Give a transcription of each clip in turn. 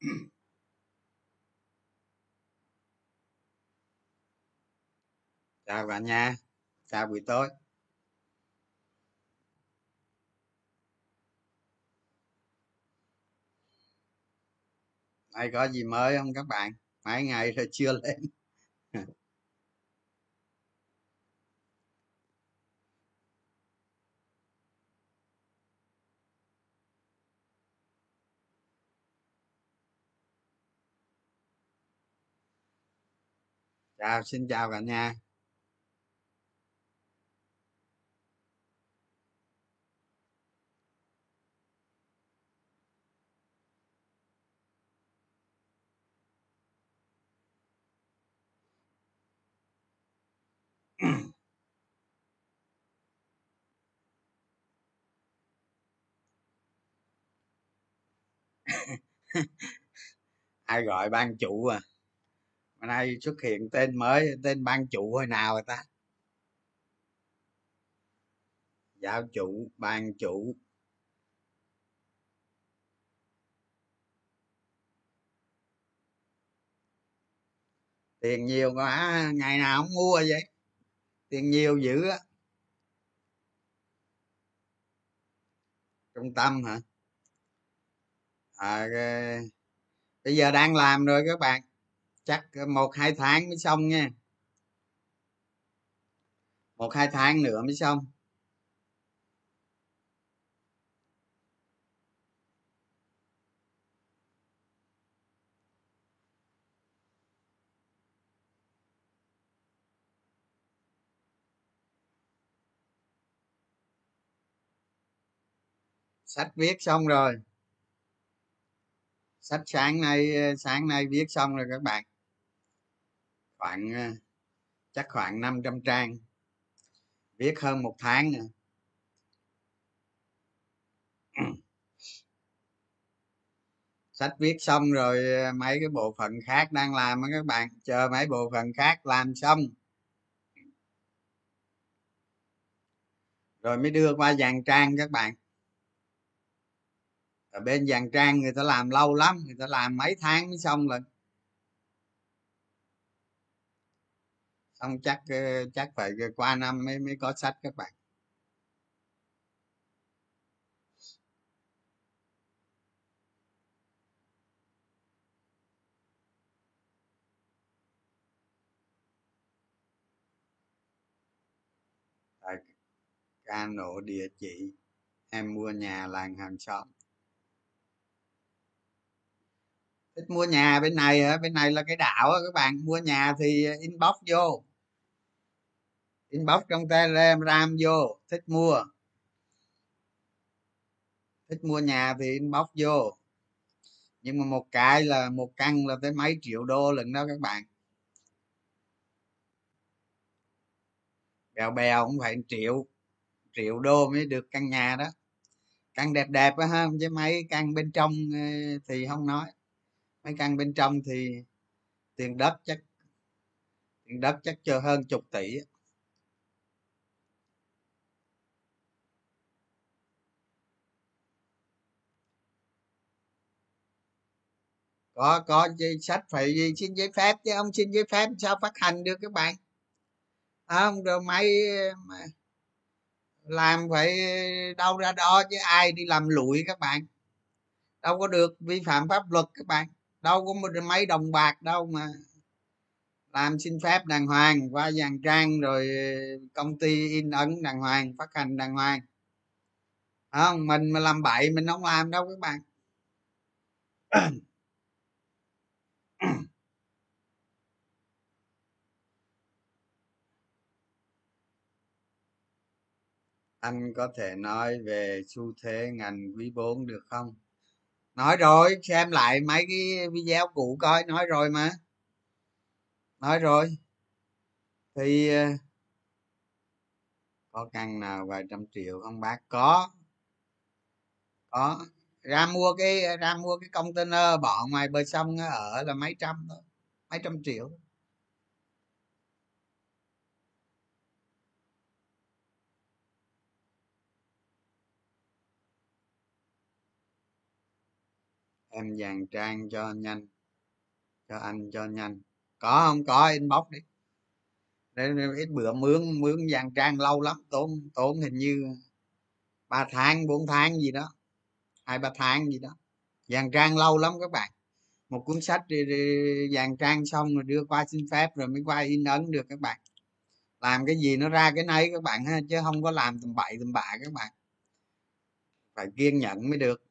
chào cả nhà chào buổi tối. Hay có gì mới không các bạn? Mấy ngày rồi chưa lên. Chào xin chào cả nhà. Ai gọi ban chủ à? Bữa nay xuất hiện tên mới tên ban chủ hồi nào rồi ta? Giáo chủ ban chủ. Tiền nhiều quá ngày nào không mua vậy. Tiền nhiều dữ á. Trung tâm hả? À, bây giờ đang làm rồi các bạn chắc một, hai tháng mới xong nha. Một, hai tháng nữa mới xong. Sách viết xong rồi. Sách sáng nay sáng nay viết xong rồi các bạn khoảng ờ, chắc khoảng 500 trang. Viết hơn một tháng nữa. Sách viết xong rồi ờ, mấy cái bộ phận khác đang làm các bạn. Chờ mấy bộ phận khác làm xong. Rồi mới đưa qua dàn trang các bạn. Ở bên dàn trang người ta làm lâu lắm, người ta làm mấy tháng mới xong rồi. Không chắc ờ, chắc phải qua năm mới mới có sách các bạn. Ca nổ địa chỉ, em mua nhà làng hàng xóm. Thích mua nhà bên này hả? Bên này là cái đảo các bạn? Mua nhà thì inbox vô inbox trong telegram vô, thích mua. Thích mua nhà thì inbox vô. Nhưng mà một cái là, một căn là tới mấy triệu đô lần đó các bạn. Bèo bèo cũng phải triệu triệu đô mới được căn nhà đó. Căn đẹp đẹp á ha chứ mấy căn bên trong ờ, thì không nói. Mấy căn bên trong thì tiền đất chắc, tiền đất chắc chờ hơn chục tỷ có có sách phải gì xin giấy phép chứ ông xin giấy phép sao phát hành được các bạn? À, không rồi máy làm phải đâu ra đó chứ ai đi làm lụi các bạn. Đâu có được vi phạm pháp luật các bạn. Đâu có một mấy đồng bạc đâu mà làm xin phép đàng hoàng, qua dàn trang rồi công ty in ấn đàng hoàng, phát hành đàng hoàng. Không, mình mà làm bậy mình không làm đâu các bạn. anh có thể nói về xu thế ngành quý 4 được không? Nói rồi, xem lại mấy cái video cũ coi, nói rồi mà. Nói rồi. Thì ờ, có căn nào vài trăm triệu không bác? Có. Có. Ra mua cái, ra mua cái container bỏ ngoài bờ sông ở là mấy trăm thôi, mấy trăm triệu em dàn trang cho nhanh, cho anh cho nhanh. Có không? Có, inbox đi. Để ít bữa mướn mướn dàn trang lâu lắm. Tốn tốn hình như ba tháng, bốn tháng gì đó. Hai, ba tháng gì đó. Dàn trang lâu lắm các bạn. Một cuốn sách dàn trang xong rồi đưa qua xin phép rồi mới qua in ấn được các bạn. Làm cái gì nó ra cái nấy các bạn ha, chứ không có làm tầm bậy tầm bạ các bạn. Phải kiên nhẫn mới được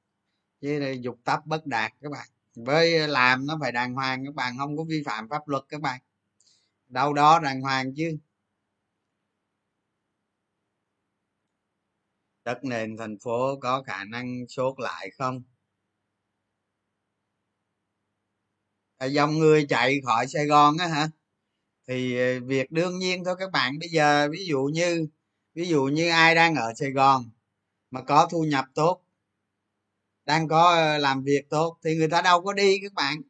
chứ dục tập bất đạt các bạn. Với làm nó phải đàng hoàng các bạn không có vi phạm pháp luật các bạn. Đâu đó đàng hoàng chứ. Đất nền thành phố có khả năng sốt lại không? À, dòng người chạy khỏi sài gòn á hả? Thì à, việc đương nhiên thôi các bạn. Bây giờ ví dụ như ví dụ như ai đang ở sài gòn mà có thu nhập tốt đang có ờ, làm việc tốt thì người ta đâu có đi các bạn.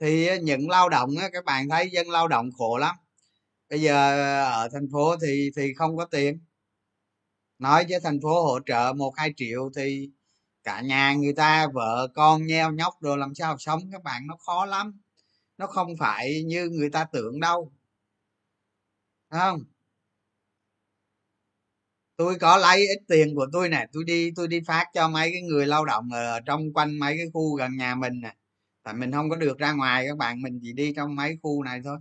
Thì ờ, những lao động á, các bạn thấy dân lao động khổ lắm. Bây giờ ờ, ở thành phố thì thì không có tiền. Nói với thành phố hỗ trợ một hai triệu thì cả nhà người ta vợ con nheo nhóc rồi làm sao sống các bạn nó khó lắm. Nó không phải như người ta tưởng đâu. Không? Tôi có lấy ít tiền của tôi nè tôi đi tôi đi phát cho mấy cái người lao động ở trong quanh mấy cái khu gần nhà mình nè. Tại mình không có được ra ngoài các bạn mình chỉ đi trong mấy khu này thôi.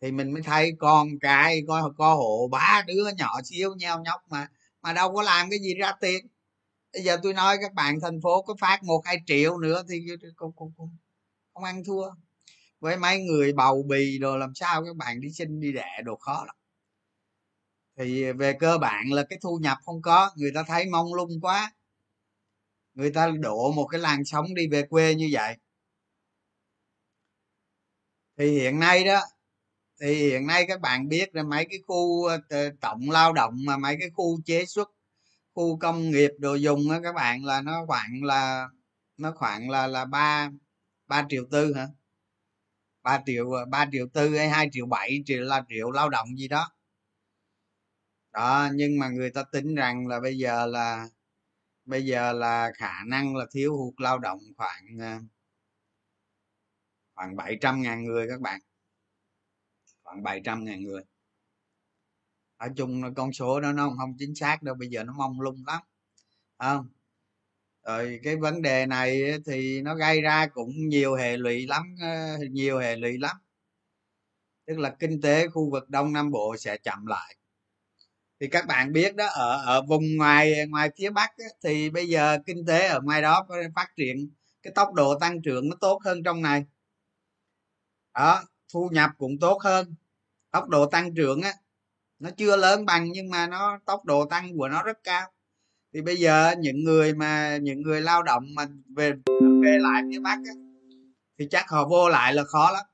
Thì mình mới thấy con cái có có hộ ba đứa nhỏ xíu nhau nhóc mà mà đâu có làm cái gì ra tiền. Bây giờ tôi nói các bạn thành phố có phát một hai triệu nữa thì không, không, không, không ăn thua. Với mấy người bầu bì rồi làm sao các bạn đi sinh đi đẻ đồ khó lắm thì về cơ bản là cái thu nhập không có, người ta thấy mong lung quá. Người ta đổ một cái làn sóng đi về quê như vậy. Thì hiện nay đó, thì hiện nay các bạn biết là mấy cái khu ờ, tổng lao động mà mấy cái khu chế xuất, khu công nghiệp đồ dùng á các bạn, là nó khoảng là, nó khoảng là là ba ba triệu tư hả? Ba triệu ờ, ba triệu tư hay hai triệu bảy, triệu là triệu lao động gì đó đó, nhưng mà người ta tính rằng là bây giờ là, bây giờ là khả năng là thiếu hụt lao động khoảng ờ, khoảng 700 ngàn người các bạn. Khoảng 700 ngàn người. Ở chung con số đó nó không chính xác đâu, bây giờ nó mong lung lắm không? Rồi cái vấn đề này thì nó gây ra cũng nhiều hệ lụy lắm ờ, nhiều hệ lụy lắm. Tức là kinh tế khu vực đông nam bộ sẽ chậm lại thì các bạn biết đó ở ở vùng ngoài ngoài phía bắc ấy, thì bây giờ kinh tế ở ngoài đó phát triển cái tốc độ tăng trưởng nó tốt hơn trong này. Đó thu nhập cũng tốt hơn. Tốc độ tăng trưởng á nó chưa lớn bằng nhưng mà nó tốc độ tăng của nó rất cao. Thì bây giờ những người mà những người lao động mà về về lại phía bắc á, thì chắc họ vô lại là khó lắm.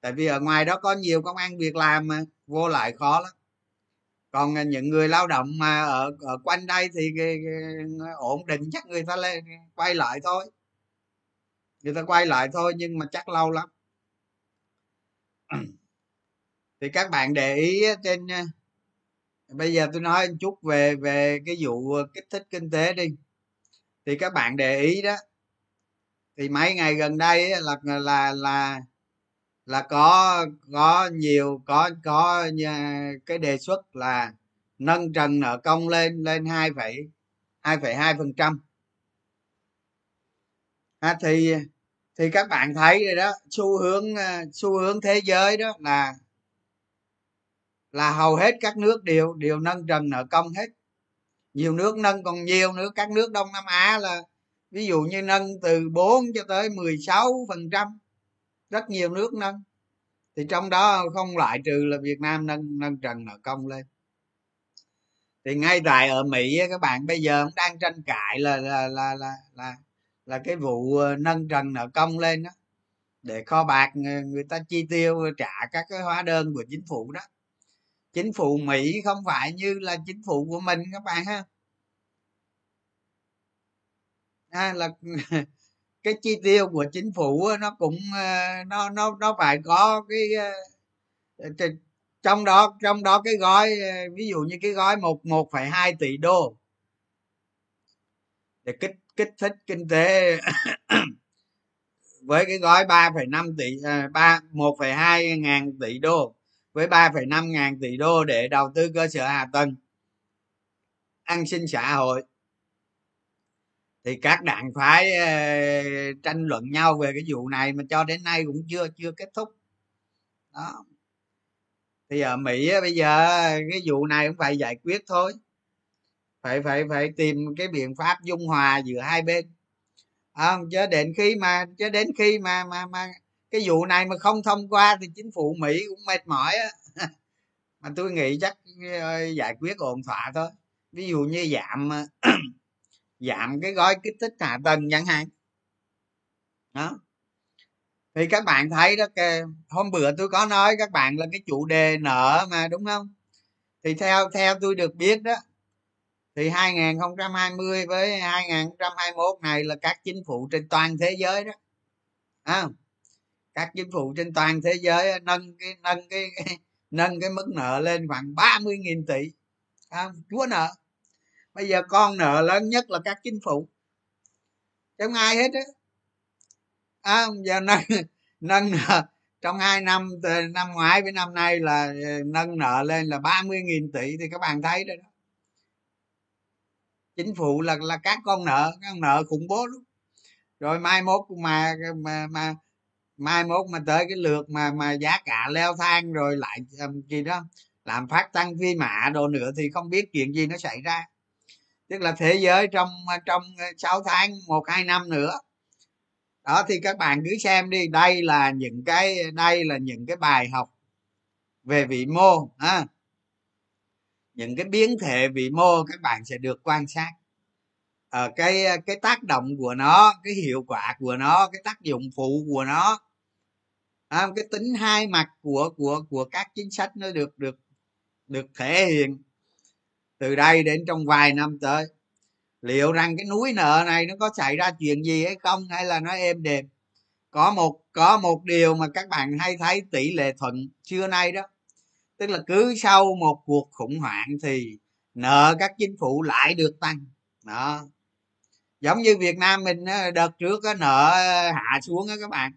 Tại vì ở ngoài đó có nhiều công ăn việc làm mà vô lại khó lắm còn những người lao động mà ở, ở quanh đây thì cái, cái, ổn định chắc người ta lên quay lại thôi. Người ta quay lại thôi nhưng mà chắc lâu lắm. Thì các bạn để ý trên à, bây giờ tôi nói một chút về về cái vụ kích thích kinh tế đi. Thì các bạn để ý đó thì mấy ngày gần đây là là là là có có nhiều, có có à, cái đề xuất là nâng trần nợ công lên lên hai phẩy hai phẩy hai phần trăm. À, thì thì các bạn thấy rồi đó, xu hướng à, xu hướng thế giới đó là là hầu hết các nước đều đều nâng trần nợ công hết. Nhiều nước nâng còn nhiều nữa, các nước đông nam á là, ví dụ như nâng từ 4 cho tới 16 phần trăm rất nhiều nước nâng. Thì trong đó không loại trừ là việt nam nâng nâng trần nợ công lên. Thì ngay tại ở mỹ các bạn bây giờ cũng đang tranh cãi là là là là là, là cái vụ ờ, nâng trần nợ công lên đó để kho bạc người ta chi tiêu trả các cái hóa đơn của chính phủ đó. Chính phủ mỹ không phải như là chính phủ của mình các bạn ha. À, là cái chi tiêu của chính phủ nó cũng ờ, nó nó nó phải có cái ờ, trong đó trong đó cái gói ờ, ví dụ như cái gói một một phẩy hai tỷ đô để kích kích thích kinh tế với cái gói 3,5 tỷ ba một phẩy hai ngàn tỷ đô với 3,5 ngàn tỷ đô để đầu tư cơ sở hạ tầng an sinh xã hội thì các đảng phái ờ, tranh luận nhau về cái vụ này mà cho đến nay cũng chưa chưa kết thúc. Đó. Thì ở mỹ bây giờ cái vụ này cũng phải giải quyết thôi. Phải phải phải tìm cái biện pháp dung hòa giữa hai bên. Không chứ đến khi mà, chứ đến khi mà mà mà cái vụ này mà không thông qua thì chính phủ mỹ cũng mệt mỏi á. Mà tôi nghĩ chắc ờ, giải quyết ổn thỏa thôi. Ví dụ như giảm giảm cái gói kích thích hạ tầng chẳng hạn. Đó. Thì các bạn thấy đó hôm bữa tôi có nói các bạn là cái chủ đề nợ mà đúng không? Thì theo theo tôi được biết đó thì 2020 với 2021 này là các chính phủ trên toàn thế giới đó. À, các chính phủ trên toàn thế giới nâng cái nâng cái, cái nâng cái mức nợ lên khoảng 30.000 tỷ. À, chúa nợ bây giờ con nợ lớn nhất là các chính phủ. Trong ai hết á? À, giờ nâng nâng nợ. Trong hai năm từ năm ngoái với năm nay là ờ, nâng nợ lên là 30.000 tỷ thì các bạn thấy đó chính phủ là là các con nợ các con nợ khủng bố lắm. Rồi mai mốt mà mà mà mai mốt mà tới cái lượt mà mà giá cả leo thang rồi lại gì đó làm phát tăng phi mạ đồ nữa thì không biết chuyện gì nó xảy ra tức là thế giới trong trong ờ, 6 tháng một hai năm nữa. Đó thì các bạn cứ xem đi đây là những cái đây là những cái bài học về vị mô ha. Những cái biến thể vị mô các bạn sẽ được quan sát. Ở cái cái tác động của nó cái hiệu quả của nó cái tác dụng phụ của nó à, cái tính hai mặt của của của các chính sách nó được được được thể hiện từ đây đến trong vài năm tới, liệu rằng cái núi nợ này nó có xảy ra chuyện gì hay không, hay là nó êm đềm? Có một có một điều mà các bạn hay thấy tỷ lệ thuận xưa nay đó, tức là cứ sau một cuộc khủng hoảng thì nợ các chính phủ lại được tăng. Đó. Giống như việt nam mình ờ, đợt trước cái nợ hạ xuống á các bạn.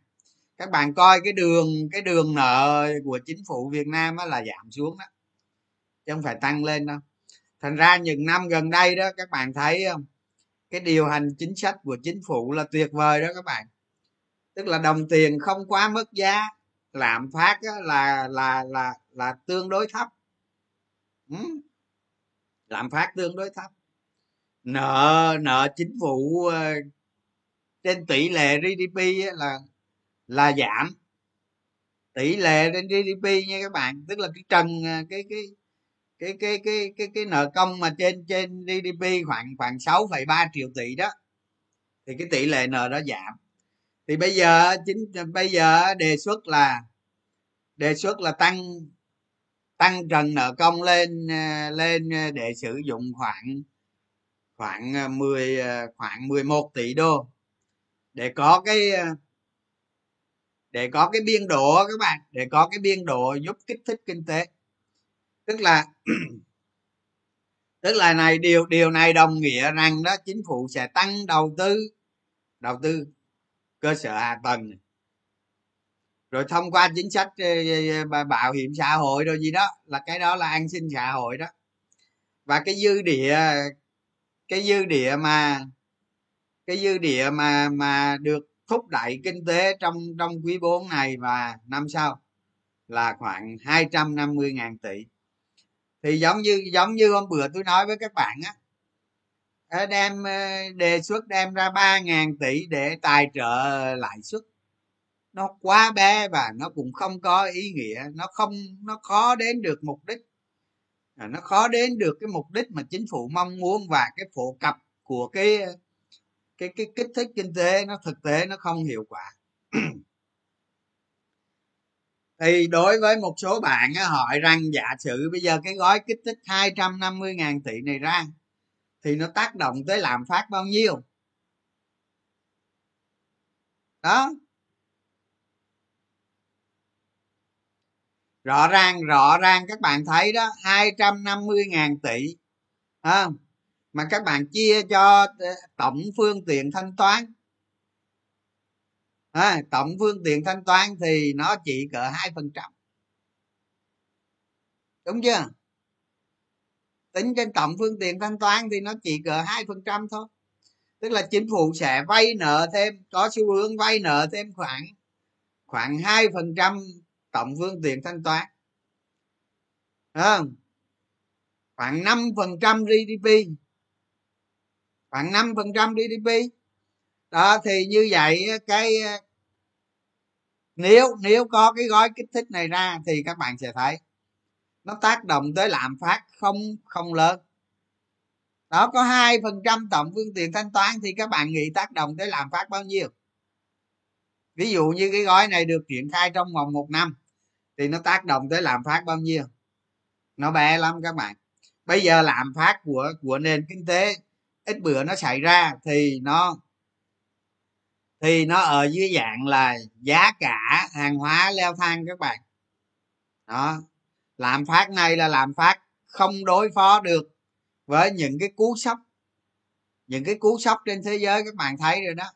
Các bạn coi cái đường cái đường nợ của chính phủ việt nam là giảm xuống đó. Chứ không phải tăng lên đâu thành ra những năm gần đây đó, các bạn thấy không? Cái điều hành chính sách của chính phủ là tuyệt vời đó các bạn. Tức là đồng tiền không quá mất giá, lạm phát là là là là tương đối thấp. Ừ. lạm phát tương đối thấp. Nợ nợ chính phủ ờ, trên tỷ lệ gdp là là giảm. Tỷ lệ trên gdp nha các bạn. Tức là cái trần ờ, cái cái cái cái cái cái cái nợ công mà trên trên gdp khoảng khoảng 6,3 triệu tỷ đó thì cái tỷ lệ nợ đó giảm. Thì bây giờ chính bây giờ đề xuất là đề xuất là tăng tăng trần nợ công lên à, lên à, để sử dụng khoảng khoảng à, 10 khoảng 11 tỷ đô. Để có cái để có cái biên độ các bạn để có cái biên độ giúp kích thích kinh tế tức là tức là này, điều điều này đồng nghĩa rằng đó, chính phủ sẽ tăng đầu tư đầu tư cơ sở hạ tầng rồi thông qua chính sách ờ, ờ, ờ, bảo hiểm xã hội rồi gì đó, là cái đó là an sinh xã hội đó. Và cái dư địa, cái dư địa mà, cái dư địa mà mà được thúc đẩy kinh tế trong trong quý 4 này và năm sau là khoảng 250 ngàn tỷ thì giống như giống như hôm bữa tôi nói với các bạn á đem ờ, đề xuất đem ra 3 ngàn tỷ để tài trợ lãi suất. Nó quá bé và nó cũng không có ý nghĩa, nó không, nó khó đến được mục đích. À, nó khó đến được cái mục đích mà chính phủ mong muốn và cái phổ cập của cái cái cái kích thích kinh tế nó thực tế nó không hiệu quả. thì đối với một số bạn hỏi rằng giả sử bây giờ cái gói kích thích 250.000 tỷ này ra thì nó tác động tới làm phát bao nhiêu? Đó. Rõ ràng rõ ràng các bạn thấy đó 250 ngàn tỷ à, mà các bạn chia cho ờ, tổng phương tiện thanh toán à, tổng phương tiện thanh toán thì nó chỉ cỡ hai phần trăm. Đúng chưa? Tính trên tổng phương tiện thanh toán thì nó chỉ cỡ hai phần trăm thôi. Tức là chính phủ sẽ vay nợ thêm có xu hướng vay nợ thêm khoảng khoảng hai phần trăm tổng phương tiện thanh toán. À, khoảng năm phần trăm gdp khoảng năm phần trăm gdp đó thì như vậy cái nếu nếu có cái gói kích thích này ra thì các bạn sẽ thấy nó tác động tới lạm phát không không lớn. Đó, có hai phần trăm tổng phương tiện thanh toán thì các bạn nghĩ tác động tới lạm phát bao nhiêu? Ví dụ như cái gói này được triển khai trong vòng một năm thì nó tác động tới lạm phát bao nhiêu? Nó bé lắm các bạn. Bây giờ lạm phát của của nền kinh tế, ít bữa nó xảy ra thì nó thì nó ở dưới dạng là giá cả hàng hóa leo thang các bạn. Đó. Lạm phát này là lạm phát không đối phó được với những cái cú sốc. Những cái cú sốc trên thế giới các bạn thấy rồi đó.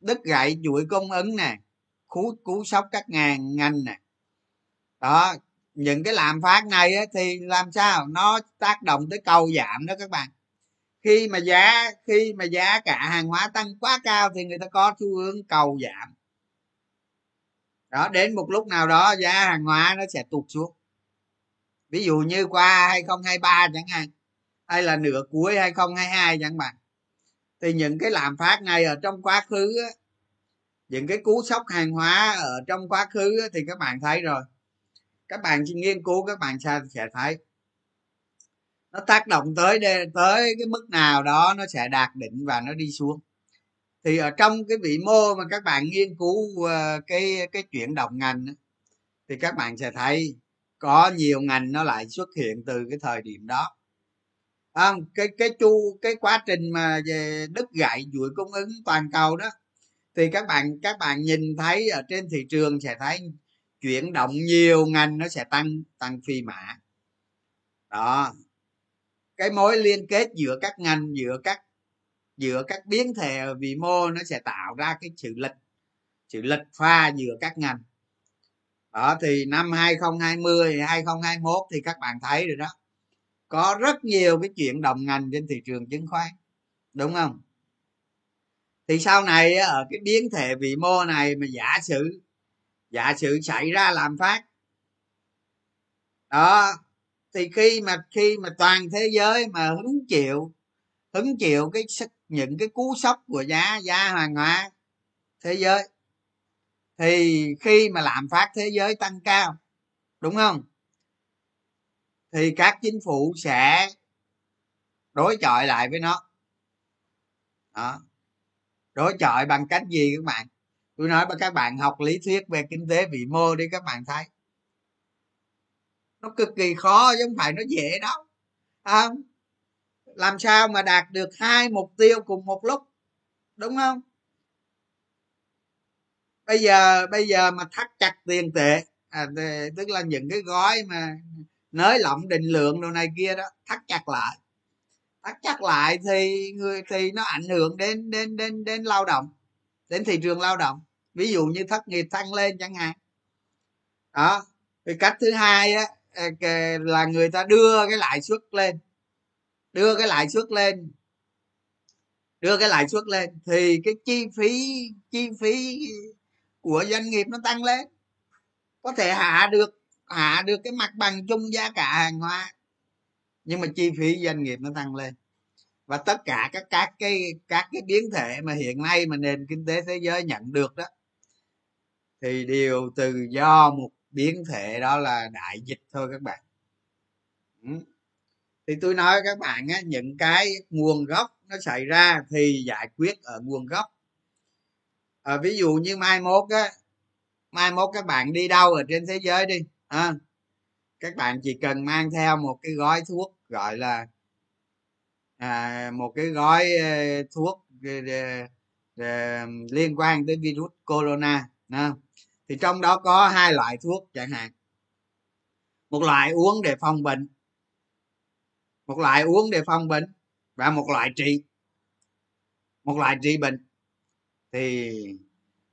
Đứt gãy chuỗi cung ứng nè cú cú sốc các ngàn ngành nè. Đó. Những cái lạm phát này á, thì làm sao? Nó tác động tới cầu giảm đó các bạn khi mà giá khi mà giá cả hàng hóa tăng quá cao thì người ta có xu hướng cầu giảm. Đó đến một lúc nào đó giá hàng hóa nó sẽ tụt xuống. Ví dụ như qua 2023 chẳng hạn hay là nửa cuối 2022 chẳng hạn thì những cái lạm phát này ở trong quá khứ á, những cái cú sốc hàng hóa ở trong quá khứ á, thì các bạn thấy rồi. Các bạn nghiên cứu các bạn sẽ thấy nó tác động tới tới cái mức nào đó nó sẽ đạt đỉnh và nó đi xuống. Thì ở trong cái vĩ mô mà các bạn nghiên cứu ờ, cái cái chuyển động ngành thì các bạn sẽ thấy có nhiều ngành nó lại xuất hiện từ cái thời điểm đó. À, cái cái chu cái quá trình mà về đứt gãy chuỗi cung ứng toàn cầu đó thì các bạn các bạn nhìn thấy ở trên thị trường sẽ thấy chuyển động nhiều ngành nó sẽ tăng tăng phi mã. Đó cái mối liên kết giữa các ngành, giữa các giữa các biến thể ở vĩ mô nó sẽ tạo ra cái sự lệch sự lệch pha giữa các ngành. Đó, thì năm 2020 2021 thì các bạn thấy rồi đó. Có rất nhiều cái chuyện đồng ngành trên thị trường chứng khoán, đúng không? Thì sau này ở cái biến thể vĩ mô này mà giả sử giả sử xảy ra làm phát, đó thì khi mà khi mà toàn thế giới mà hứng chịu hứng chịu cái những cái cú sốc của giá giá hàng hóa thế giới, thì khi mà lạm phát thế giới tăng cao, đúng không? Thì các chính phủ sẽ đối chọi lại với nó. Đó. Đối chọi bằng cách gì các bạn? Tôi nói với các bạn học lý thuyết về kinh tế vĩ mô đi, các bạn thấy nó cực kỳ khó chứ không phải nó dễ đâu. À, làm sao mà đạt được hai mục tiêu cùng một lúc đúng không? Bây giờ bây giờ mà thắt chặt tiền tệ à, tức là những cái gói mà nới lỏng định lượng đồ này kia đó thắt chặt lại. Thắt chặt lại thì người thì nó ảnh hưởng đến đến đến đến lao động đến thị trường lao động. Ví dụ như thất nghiệp tăng lên chẳng hạn. Đó thì cách thứ hai á Ờ, là người ta đưa cái lãi suất lên. Đưa cái lãi suất lên. Đưa cái lãi suất lên thì cái chi phí chi phí của doanh nghiệp nó tăng lên. Có thể hạ được hạ được cái mặt bằng chung giá cả hàng hóa, nhưng mà chi phí doanh nghiệp nó tăng lên. Và tất cả các các cái các cái biến thể mà hiện nay mà nền kinh tế thế giới nhận được đó, thì đều từ do một biến thể đó là đại dịch thôi các bạn ừ. thì tôi nói các bạn á, những cái nguồn gốc nó xảy ra thì giải quyết ở nguồn gốc à, ví dụ như mai mốt á mai mốt các bạn đi đâu ở trên thế giới đi à, các bạn chỉ cần mang theo một cái gói thuốc gọi là à, một cái gói ờ, thuốc ờ, ờ, liên quan tới virus corona không? Thì trong đó có hai loại thuốc chẳng hạn. Một loại uống để phòng bệnh. Một loại uống để phòng bệnh và một loại trị. Một loại trị bệnh. Thì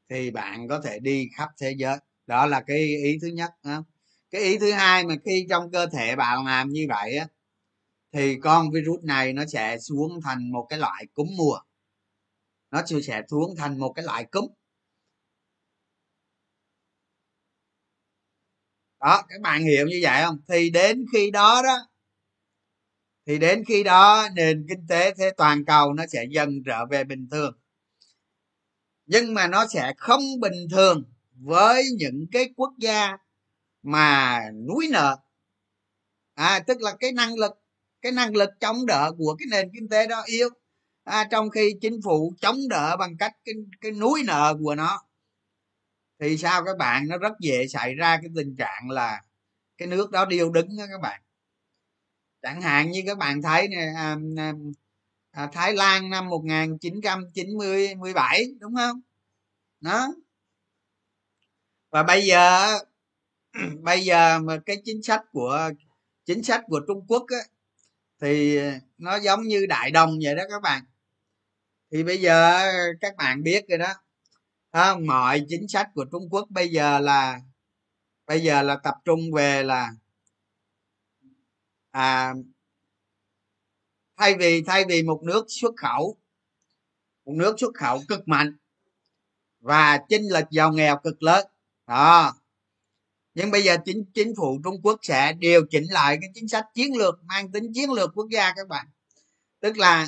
thì bạn có thể đi khắp thế giới. Đó là cái ý thứ nhất cái ý thứ hai mà khi trong cơ thể bạn làm như vậy á, thì con virus này nó sẽ xuống thành một cái loại cúm mùa. Nó sẽ xuống thành một cái loại cúm. Đó các bạn hiểu như vậy không? Thì đến khi đó đó thì đến khi đó nền kinh tế thế toàn cầu nó sẽ dần trở về bình thường. Nhưng mà nó sẽ không bình thường với những cái quốc gia mà núi nợ. À tức là cái năng lực cái năng lực chống đỡ của cái nền kinh tế đó yếu. À, trong khi chính phủ chống đỡ bằng cách cái, cái núi nợ của nó thì sao các bạn? Nó rất dễ xảy ra cái tình trạng là cái nước đó điêu đứng đó các bạn. Chẳng hạn như các bạn thấy nè à, à, à Thái Lan năm 1997 đúng không? Đó. Và bây giờ bây giờ mà cái chính sách của chính sách của Trung Quốc á, thì nó giống như đại đồng vậy đó các bạn. Thì bây giờ các bạn biết rồi đó à, mọi chính sách của trung quốc bây giờ là bây giờ là tập trung về là à thay vì thay vì một nước xuất khẩu một nước xuất khẩu cực mạnh và chênh lệch giàu nghèo cực lớn đó. Nhưng bây giờ chính chính phủ trung quốc sẽ điều chỉnh lại cái chính sách chiến lược mang tính chiến lược quốc gia các bạn. Tức là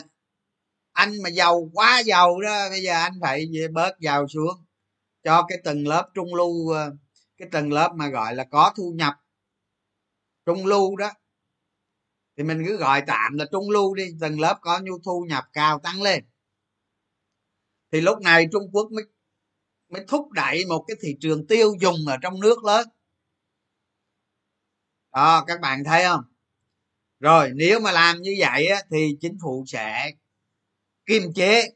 anh mà giàu quá giàu đó bây giờ anh phải bớt giàu xuống. Cho cái tầng lớp trung lưu ờ, cái tầng lớp mà gọi là có thu nhập trung lưu đó. Thì mình cứ gọi tạm là trung lưu đi tầng lớp có nhu thu nhập cao tăng lên. Thì lúc này trung quốc mới mới thúc đẩy một cái thị trường tiêu dùng ở trong nước lớn. Đó các bạn thấy không? Rồi nếu mà làm như vậy á, thì chính phủ sẽ kiềm chế.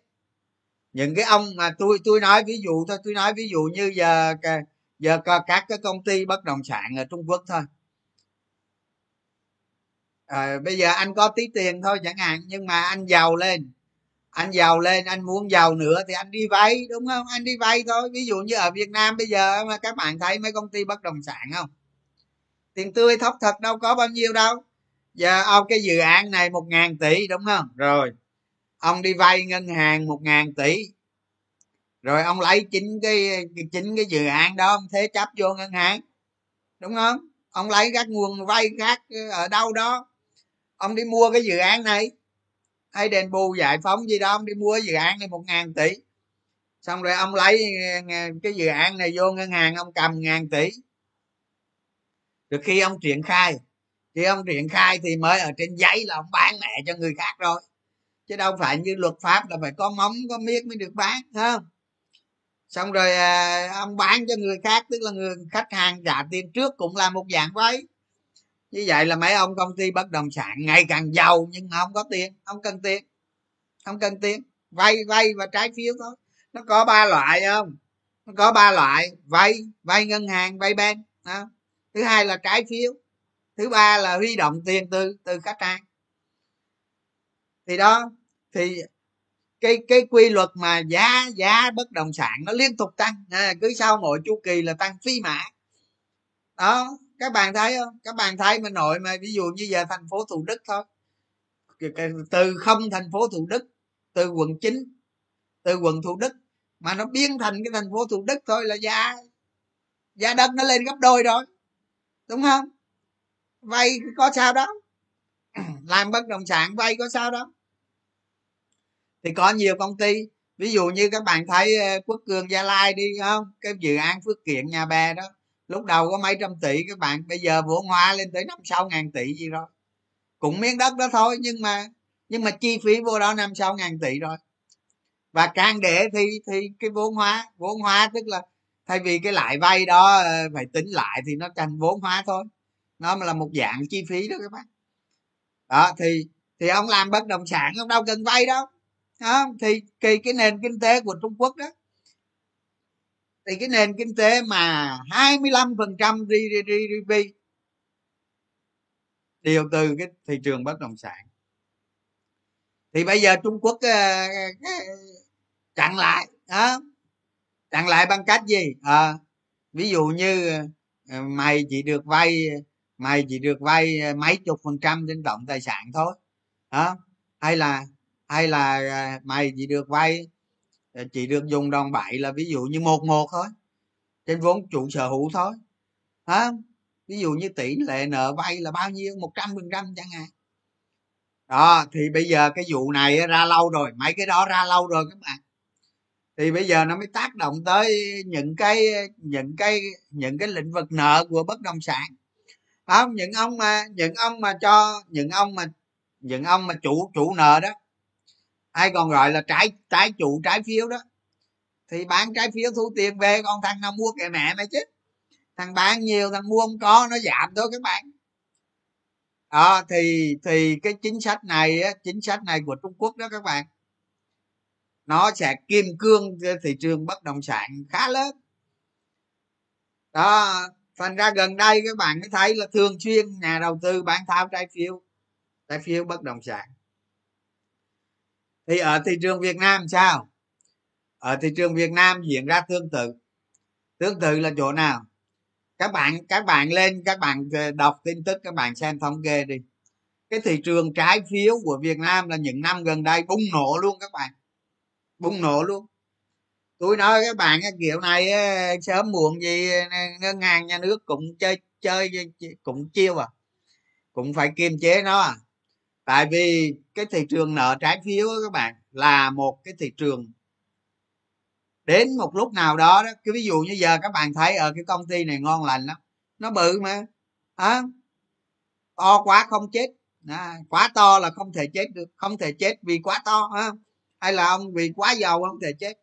Những cái ông mà tôi tôi nói ví dụ thôi tôi nói ví dụ như giờ giờ các cái công ty bất động sản ở trung quốc thôi. À, bây giờ anh có tí tiền thôi chẳng hạn nhưng mà anh giàu lên anh giàu lên anh muốn giàu nữa thì anh đi vay đúng không? Anh đi vay thôi. Ví dụ như ở việt nam bây giờ mà các bạn thấy mấy công ty bất động sản không? Tiền tươi thóc thật đâu có bao nhiêu đâu. Giờ ông cái dự án này một ngàn tỷ đúng không? Rồi ông đi vay ngân hàng một ngàn tỷ. Rồi ông lấy chính cái chính cái dự án đó, ông thế chấp vô ngân hàng. Đúng không? Ông lấy các nguồn vay khác ở đâu đó. Ông đi mua cái dự án này. Hay đền bù giải phóng gì đó, ông đi mua dự án này một ngàn tỷ. Xong rồi ông lấy ờ, cái dự án này vô ngân hàng, ông cầm ngàn tỷ. Được khi ông triển khai, khi ông triển khai thì mới ở trên giấy là ông bán mẹ cho người khác rồi chứ đâu phải như luật pháp là phải có móng, có miết mới được bán không? Xong rồi à, ông bán cho người khác, tức là người khách hàng trả tiền trước cũng là một dạng vay như vậy là mấy ông công ty bất động sản ngày càng giàu nhưng mà không có tiền, không cần tiền, không cần tiền. Vay vay và trái phiếu thôi. Nó có ba loại không? Nó có ba loại, vay vay ngân hàng, vay bên không? thứ hai là trái phiếu, thứ ba là huy động tiền từ từ khách hàng. Thì đó thì cái cái quy luật mà giá giá bất động sản nó liên tục tăng. À, cứ sau mỗi chu kỳ là tăng phi mã. Đó các bạn thấy không? Các bạn thấy mà nội mà ví dụ như giờ thành phố thủ đức thôi. Từ không thành phố thủ đức từ quận 9 từ quận thủ đức mà nó biến thành cái thành phố thủ đức thôi là giá giá đất nó lên gấp đôi rồi. Đúng không? Vay có sao đó. Làm bất động sản vay có sao đó thì có nhiều công ty. Ví dụ như các bạn thấy ờ, quốc cường gia lai đi không? Cái dự án phước kiện nhà bè đó. Lúc đầu có mấy trăm tỷ các bạn, bây giờ vốn hóa lên tới năm sáu ngàn tỷ gì rồi. Cũng miếng đất đó thôi, nhưng mà nhưng mà chi phí vô đó năm sáu ngàn tỷ rồi. Và càng để thì thì cái vốn hóa vốn hóa tức là thay vì cái lãi vay đó ờ, phải tính lại thì nó thành vốn hóa thôi. Nó là một dạng chi phí đó các bạn đó, thì thì ông làm bất động sản ông đâu cần vay đâu đó, thì cái, cái nền kinh tế của trung quốc đó thì cái nền kinh tế mà 25% GDP đều từ cái thị trường bất động sản. Thì bây giờ trung quốc ờ, ờ, chặn lại đó chặn lại bằng cách gì? À, ví dụ như mày chỉ được vay mày chỉ được vay mấy chục phần trăm trên tổng tài sản thôi đó hay là hay là à, mày chỉ được vay à, chỉ được dùng đòn bẩy là ví dụ như một một thôi, trên vốn chủ sở hữu thôi, hả? Ví dụ như tỷ lệ nợ vay là bao nhiêu? Một trăm phần trăm chẳng hạn. Đó, thì bây giờ cái vụ này ra lâu rồi, mấy cái đó ra lâu rồi các bạn. Thì bây giờ nó mới tác động tới những cái những cái những cái lĩnh vực nợ của bất động sản. Không, những ông mà, những ông mà cho, những ông mà, những ông mà chủ chủ nợ đó hay còn gọi là trái trái chủ, trái phiếu đó. Thì bán trái phiếu thu tiền về con thằng nào mua kệ mẹ mày chứ. Thằng bán nhiều, thằng mua không có, nó giảm thôi các bạn. Đó thì thì cái chính sách này chính sách này của trung quốc đó các bạn, nó sẽ kim cương thị trường bất động sản khá lớn. Đó, thành ra gần đây các bạn mới thấy là thường xuyên nhà đầu tư bán tháo trái phiếu trái phiếu bất động sản thì ở thị trường việt nam sao? Ở thị trường việt nam diễn ra tương tự. Tương tự là chỗ nào? Các bạn các bạn lên, các bạn ờ, đọc tin tức, các bạn xem thống kê đi. Cái thị trường trái phiếu của việt nam là những năm gần đây bùng nổ luôn các bạn. Bùng nổ luôn. Tôi nói các bạn kiểu này sớm muộn gì ờ, ngân hàng, nhà nước cũng chơi chơi, cũng chiêu à. Cũng phải kiềm chế nó à tại vì cái thị trường nợ trái phiếu các bạn là một cái thị trường đến một lúc nào đó đó cái ví dụ như giờ các bạn thấy ở cái công ty này ngon lành lắm nó bự mà à, to quá không chết à, quá to là không thể chết được không thể chết vì quá to ha hay là ông vì quá giàu không thể chết?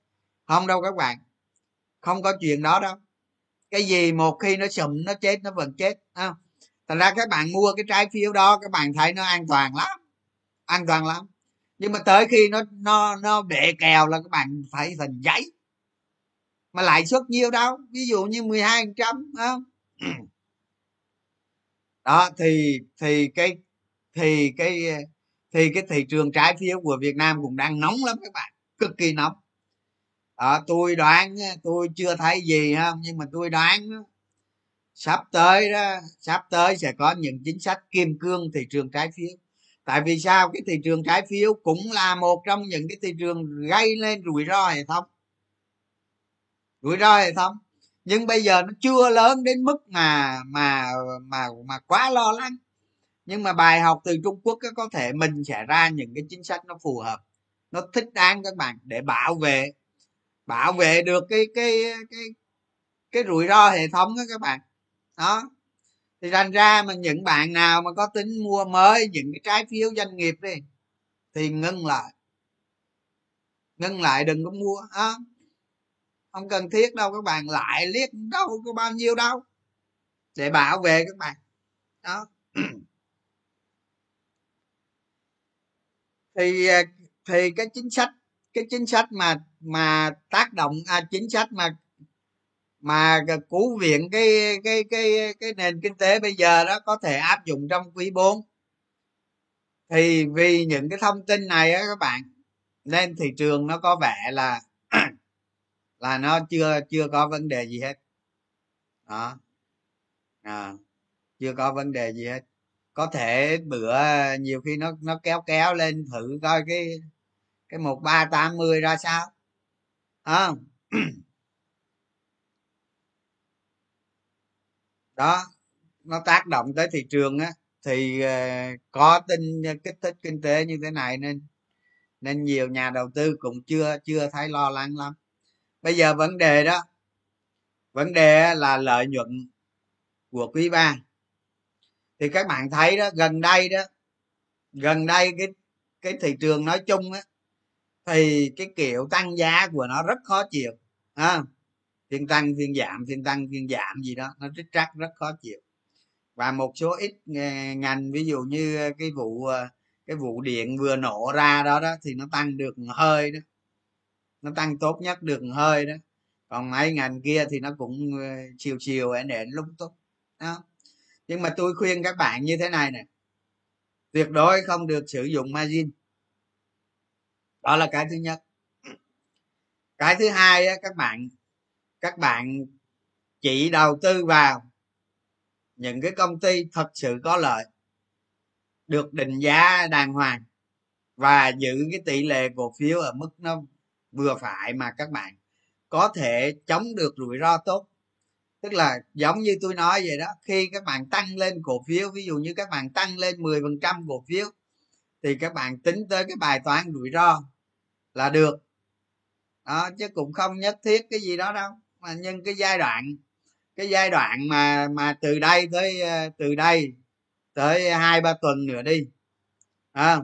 Không đâu các bạn không có chuyện đó đâu. Cái gì một khi nó sụm nó chết nó vẫn chết à thành ra các bạn mua cái trái phiếu đó các bạn thấy nó an toàn lắm. An toàn lắm. Nhưng mà tới khi nó nó nó bể kèo là các bạn phải thành giấy. Mà lãi suất nhiêu đâu? Ví dụ như 12 phần trăm không? Đó thì thì cái thì cái thì cái thị trường trái phiếu của Việt Nam cũng đang nóng lắm các bạn. Cực kỳ nóng. À, tôi đoán tôi chưa thấy gì không? Nhưng mà tôi đoán sắp tới đó, sắp tới sẽ có những chính sách kim cương thị trường trái phiếu. Tại vì sao? Cái thị trường trái phiếu cũng là một trong những cái thị trường gây lên rủi ro hệ thống. Rủi ro hệ thống. Nhưng bây giờ nó chưa lớn đến mức mà mà mà mà quá lo lắng. Nhưng mà bài học từ trung quốc có thể mình sẽ ra những cái chính sách nó phù hợp, nó thích đáng các bạn để bảo vệ bảo vệ được cái cái cái cái rủi ro hệ thống đó các bạn đó. Thì thành ra mà những bạn nào mà có tính mua mới những cái trái phiếu doanh nghiệp đi thì ngưng lại. Ngưng lại đừng có mua đó không cần thiết đâu các bạn lại liếc đâu có bao nhiêu đâu để bảo vệ các bạn. Đó. Thì à, thì cái chính sách cái chính sách mà mà tác động à, chính sách mà mà cứu viện cái cái cái cái nền kinh tế bây giờ đó có thể áp dụng trong quý 4 thì vì những cái thông tin này á các bạn nên thị trường nó có vẻ là là nó chưa chưa có vấn đề gì hết. Đó. À, chưa có vấn đề gì hết. Có thể bữa nhiều khi nó nó kéo kéo lên thử coi cái cái một ba tám mươi ra sao. À. đó nó tác động tới thị trường á thì ờ, có tin kích thích kinh tế như thế này nên nên nhiều nhà đầu tư cũng chưa chưa thấy lo lắng lắm. Bây giờ vấn đề đó vấn đề là lợi nhuận của quý ba thì các bạn thấy đó gần đây đó gần đây cái cái thị trường nói chung á thì cái kiểu tăng giá của nó rất khó chịu à, phiên tăng phiên giảm phiên tăng phiên giảm gì đó nó rất chắc rất khó chịu. Và một số ít ờ, ngành ví dụ như ờ, cái vụ ờ, cái vụ điện vừa nổ ra đó đó thì nó tăng được hơi đó. Nó tăng tốt nhất được hơi đó. Còn mấy ngành kia thì nó cũng chiều chiều để ẻn lúc tốt đó. Nhưng mà tôi khuyên các bạn như thế này nè. Tuyệt đối không được sử dụng margin. Đó là cái thứ nhất. Cái thứ hai á, các bạn các bạn chỉ đầu tư vào những cái công ty thật sự có lợi, được định giá đàng hoàng và giữ cái tỷ lệ cổ phiếu ở mức nó vừa phải mà các bạn có thể chống được rủi ro tốt. Tức là giống như tôi nói vậy đó, khi các bạn tăng lên cổ phiếu, ví dụ như các bạn tăng lên 10% cổ phiếu, thì các bạn tính tới cái bài toán rủi ro là được. Đó, chứ cũng không nhất thiết cái gì đó đâu mà nhưng cái giai đoạn cái giai đoạn mà mà từ đây tới ờ, từ đây tới hai ba tuần nữa đi à,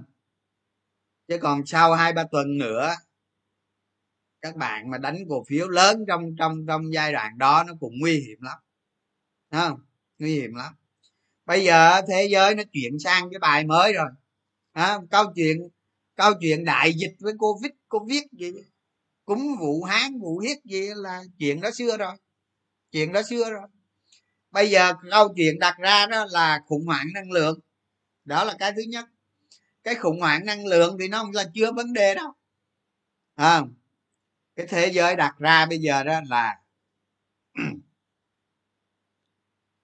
chứ còn sau hai ba tuần nữa các bạn mà đánh cổ phiếu lớn trong trong trong giai đoạn đó nó cũng nguy hiểm lắm à, nguy hiểm lắm. Bây giờ thế giới nó chuyển sang cái bài mới rồi à, câu chuyện câu chuyện đại dịch với covid covid gì cúng vụ hán vụ hiết gì là chuyện đó xưa rồi. Chuyện đó xưa rồi. Bây giờ câu chuyện đặt ra đó là khủng hoảng năng lượng. Đó là cái thứ nhất. Cái khủng hoảng năng lượng thì nó không là chưa vấn đề đâu. À, cái thế giới đặt ra bây giờ đó là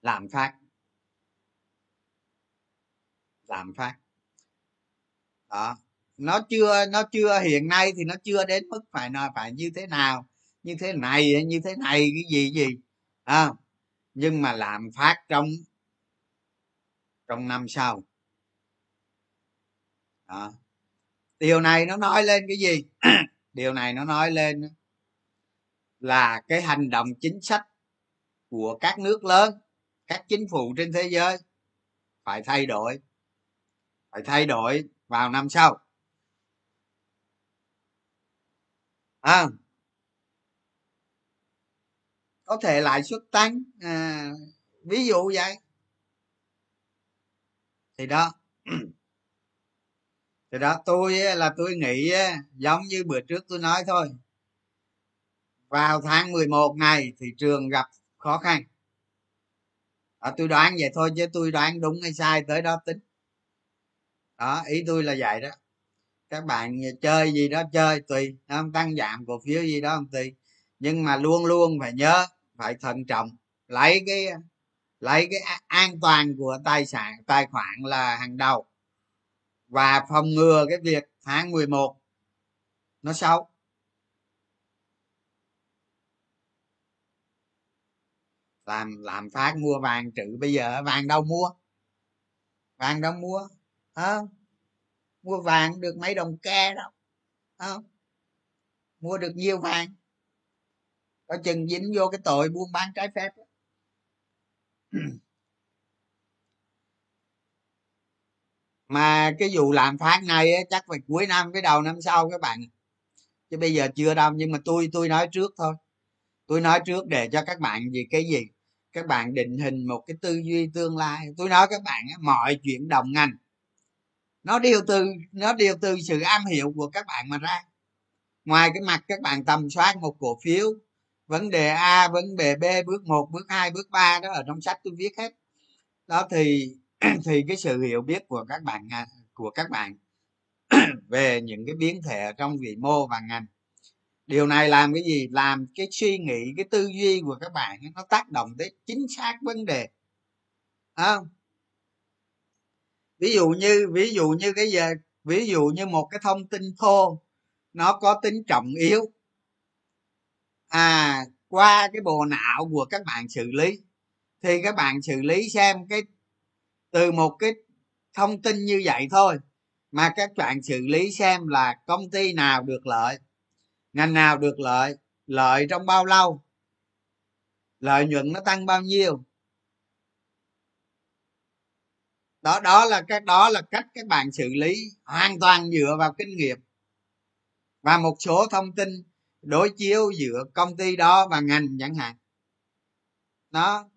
làm phát. Làm phát. Đó nó chưa nó chưa hiện nay thì nó chưa đến mức phải nói phải như thế nào như thế này như thế này cái gì gì à, nhưng mà làm phát trong trong năm sau. À, điều này nó nói lên cái gì? Điều này nó nói lên là cái hành động chính sách của các nước lớn các chính phủ trên thế giới phải thay đổi phải thay đổi vào năm sau. À, có thể lãi suất tăng à, ví dụ vậy. Thì đó. Thì đó tôi là tôi nghĩ giống như bữa trước tôi nói thôi. Vào tháng 11 này thị trường gặp khó khăn. À, tôi đoán vậy thôi chứ tôi đoán đúng hay sai tới đó tính. Đó ý tôi là vậy đó các bạn chơi gì đó chơi tùy không tăng giảm cổ phiếu gì đó không tùy. Nhưng mà luôn luôn phải nhớ phải thận trọng. Lấy cái lấy cái an toàn của tài sản tài khoản là hàng đầu. Và phòng ngừa cái việc tháng 11 nó xấu. Làm làm phát mua vàng trữ bây giờ vàng đâu mua? Vàng đâu mua? À, mua vàng được mấy đồng ke đâu à, mua được nhiều vàng. Có chừng dính vô cái tội buôn bán trái phép mà cái vụ làm phát này chắc phải cuối năm cái đầu năm sau các bạn chứ bây giờ chưa đâu nhưng mà tôi tôi nói trước thôi. Tôi nói trước để cho các bạn gì cái gì? Các bạn định hình một cái tư duy tương lai. Tôi nói các bạn mọi chuyện đồng ngành nó đều từ, nó đều từ sự am hiểu của các bạn mà ra. Ngoài cái mặt các bạn tầm soát một cổ phiếu, vấn đề a, vấn đề b, bước một, bước hai, bước ba, đó ở trong sách tôi viết hết. Đó thì thì cái sự hiểu biết của các bạn à, của các bạn về những cái biến thể trong vĩ mô và ngành. Điều này làm cái gì? Làm cái suy nghĩ, cái tư duy của các bạn nó tác động tới chính xác vấn đề. Không? Ví dụ như, ví dụ như cái giờ ví dụ như một cái thông tin thô, nó có tính trọng yếu. À qua cái bộ não của các bạn xử lý, thì các bạn xử lý xem cái, từ một cái thông tin như vậy thôi, mà các bạn xử lý xem là công ty nào được lợi, ngành nào được lợi lợi trong bao lâu, lợi nhuận nó tăng bao nhiêu đó đó là cái, đó là cách các bạn xử lý hoàn toàn dựa vào kinh nghiệm. Và một số thông tin đối chiếu giữa công ty đó và ngành chẳng hạn. Đó.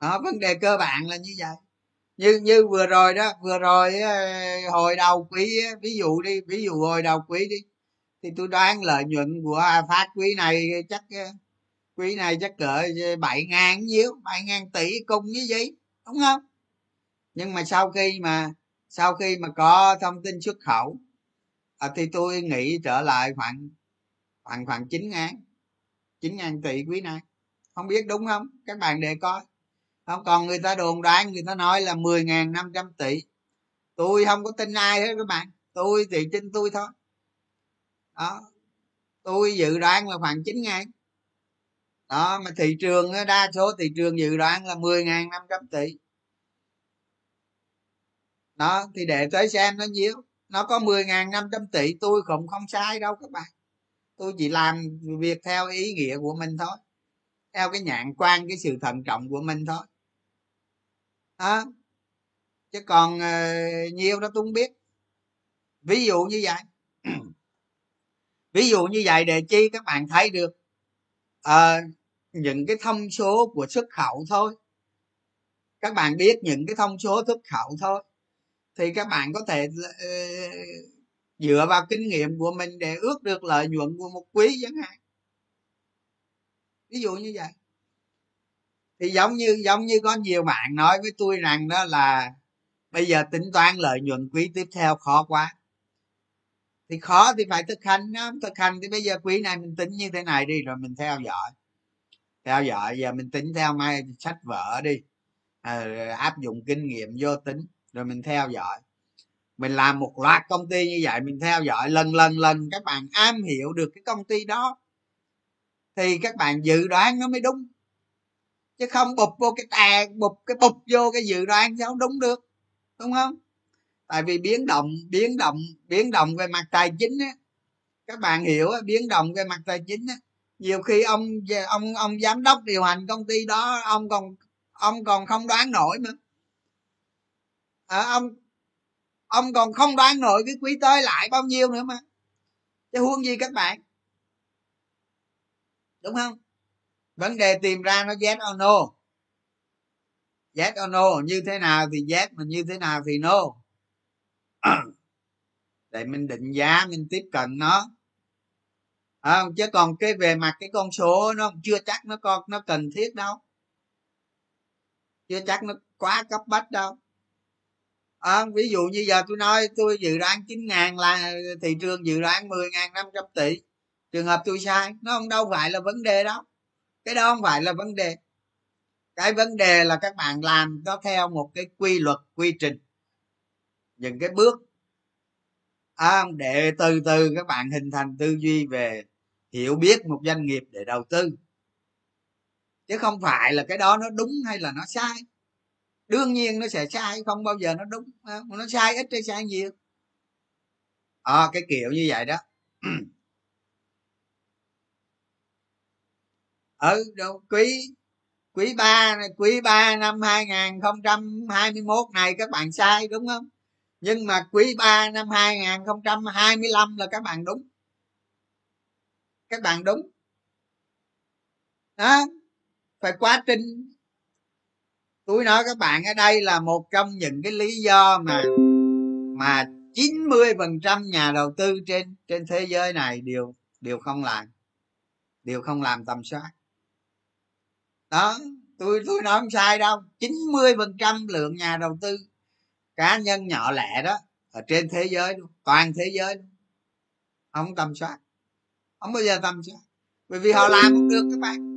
Đó, vấn đề cơ bản là như vậy. Như như vừa rồi đó, vừa rồi hồi đầu quý ví dụ đi, ví dụ hồi đầu quý đi, thì tôi đoán lợi nhuận của phát quý này chắc quý này chắc cỡ ờ, bảy ngàn nhiêu bảy ngàn tỷ cùng như vậy đúng không? Nhưng mà sau khi mà sau khi mà có thông tin xuất khẩu à, thì tôi nghĩ trở lại khoảng khoảng khoảng chín ngàn chín ngàn tỷ quý này. Không biết đúng không? Các bạn để coi. Không còn người ta đồn đoán người ta nói là mười ngàn năm trăm tỷ. Tôi không có tin ai hết các bạn. Tôi thì tin tôi thôi. Đó. Tôi dự đoán là khoảng chín ngàn đó mà thị trường đa số thị trường dự đoán là mười ngàn năm trăm tỷ. Đó thì để tới xem nó nhiêu nó có mười ngàn năm trăm tỷ tôi cũng không sai đâu các bạn. Tôi chỉ làm việc theo ý nghĩa của mình thôi. Theo cái nhãn quan cái sự thận trọng của mình thôi. Đó. Chứ còn uh, nhiều đó tôi không biết. Ví dụ như vậy. Ví dụ như vậy để chi các bạn thấy được à, những cái thông số của xuất khẩu thôi. Các bạn biết những cái thông số xuất khẩu thôi. Thì các bạn có thể uh, dựa vào kinh nghiệm của mình để ước được lợi nhuận của một quý chẳng hạn. Ví dụ như vậy. Thì giống như giống như có nhiều bạn nói với tôi rằng đó là bây giờ tính toán lợi nhuận quý tiếp theo khó quá thì khó thì phải thực hành không thực hành thì bây giờ quý này mình tính như thế này đi rồi mình theo dõi. Theo dõi giờ mình tính theo mai sách vở đi. À, áp dụng kinh nghiệm vô tính rồi mình theo dõi. Mình làm một loạt công ty như vậy mình theo dõi lần lần lần. Các bạn am hiểu được cái công ty đó thì các bạn dự đoán nó mới đúng. Chứ không bụp vô cái tàn bụp cái bụp vô cái dự đoán sao đúng được đúng không? Tại vì biến động biến động biến động về mặt tài chính á các bạn hiểu á, biến động về mặt tài chính á nhiều khi ông ông ông giám đốc điều hành công ty đó ông còn ông còn không đoán nổi mà à, ông ông còn không đoán nổi cái quý tới lại bao nhiêu nữa mà. Chứ huống gì các bạn? Đúng không? Vấn đề tìm ra nó yes or no. Yes or no như thế nào thì yes mà như thế nào thì no. để mình định giá mình tiếp cận nó. À, chứ còn cái về mặt cái con số nó chưa chắc nó con nó cần thiết đâu. Chưa chắc nó quá cấp bách đâu. À, ví dụ như giờ tôi nói tôi dự đoán chín ngàn là thị trường dự đoán mười ngàn năm trăm tỷ. Trường hợp tôi sai nó không đâu phải là vấn đề đó cái đó không phải là vấn đề. Cái vấn đề là các bạn làm nó theo một cái quy luật quy trình những cái bước à, để từ từ các bạn hình thành tư duy về hiểu biết một doanh nghiệp để đầu tư. Chứ không phải là cái đó nó đúng hay là nó sai. Đương nhiên nó sẽ sai không bao giờ nó đúng nó sai ít hay sai nhiều. À, cái kiểu như vậy đó. Ừ đâu quý quý ba quý ba năm 2021 này các bạn sai đúng không? Nhưng mà quý ba năm 2025 là các bạn đúng. Các bạn đúng. Đó. Phải quá trình tôi nói các bạn ở đây là một trong những cái lý do mà mà 90 phần trăm nhà đầu tư trên trên thế giới này đều đều không làm. Đều không làm tầm soát. Đó. Tôi tôi nói không sai đâu. 90 phần trăm lượng nhà đầu tư cá nhân nhỏ lẻ đó, ở trên thế giới luôn, toàn thế giới luôn. không tầm soát, không bao giờ tầm soát, bởi vì họ làm không được các bạn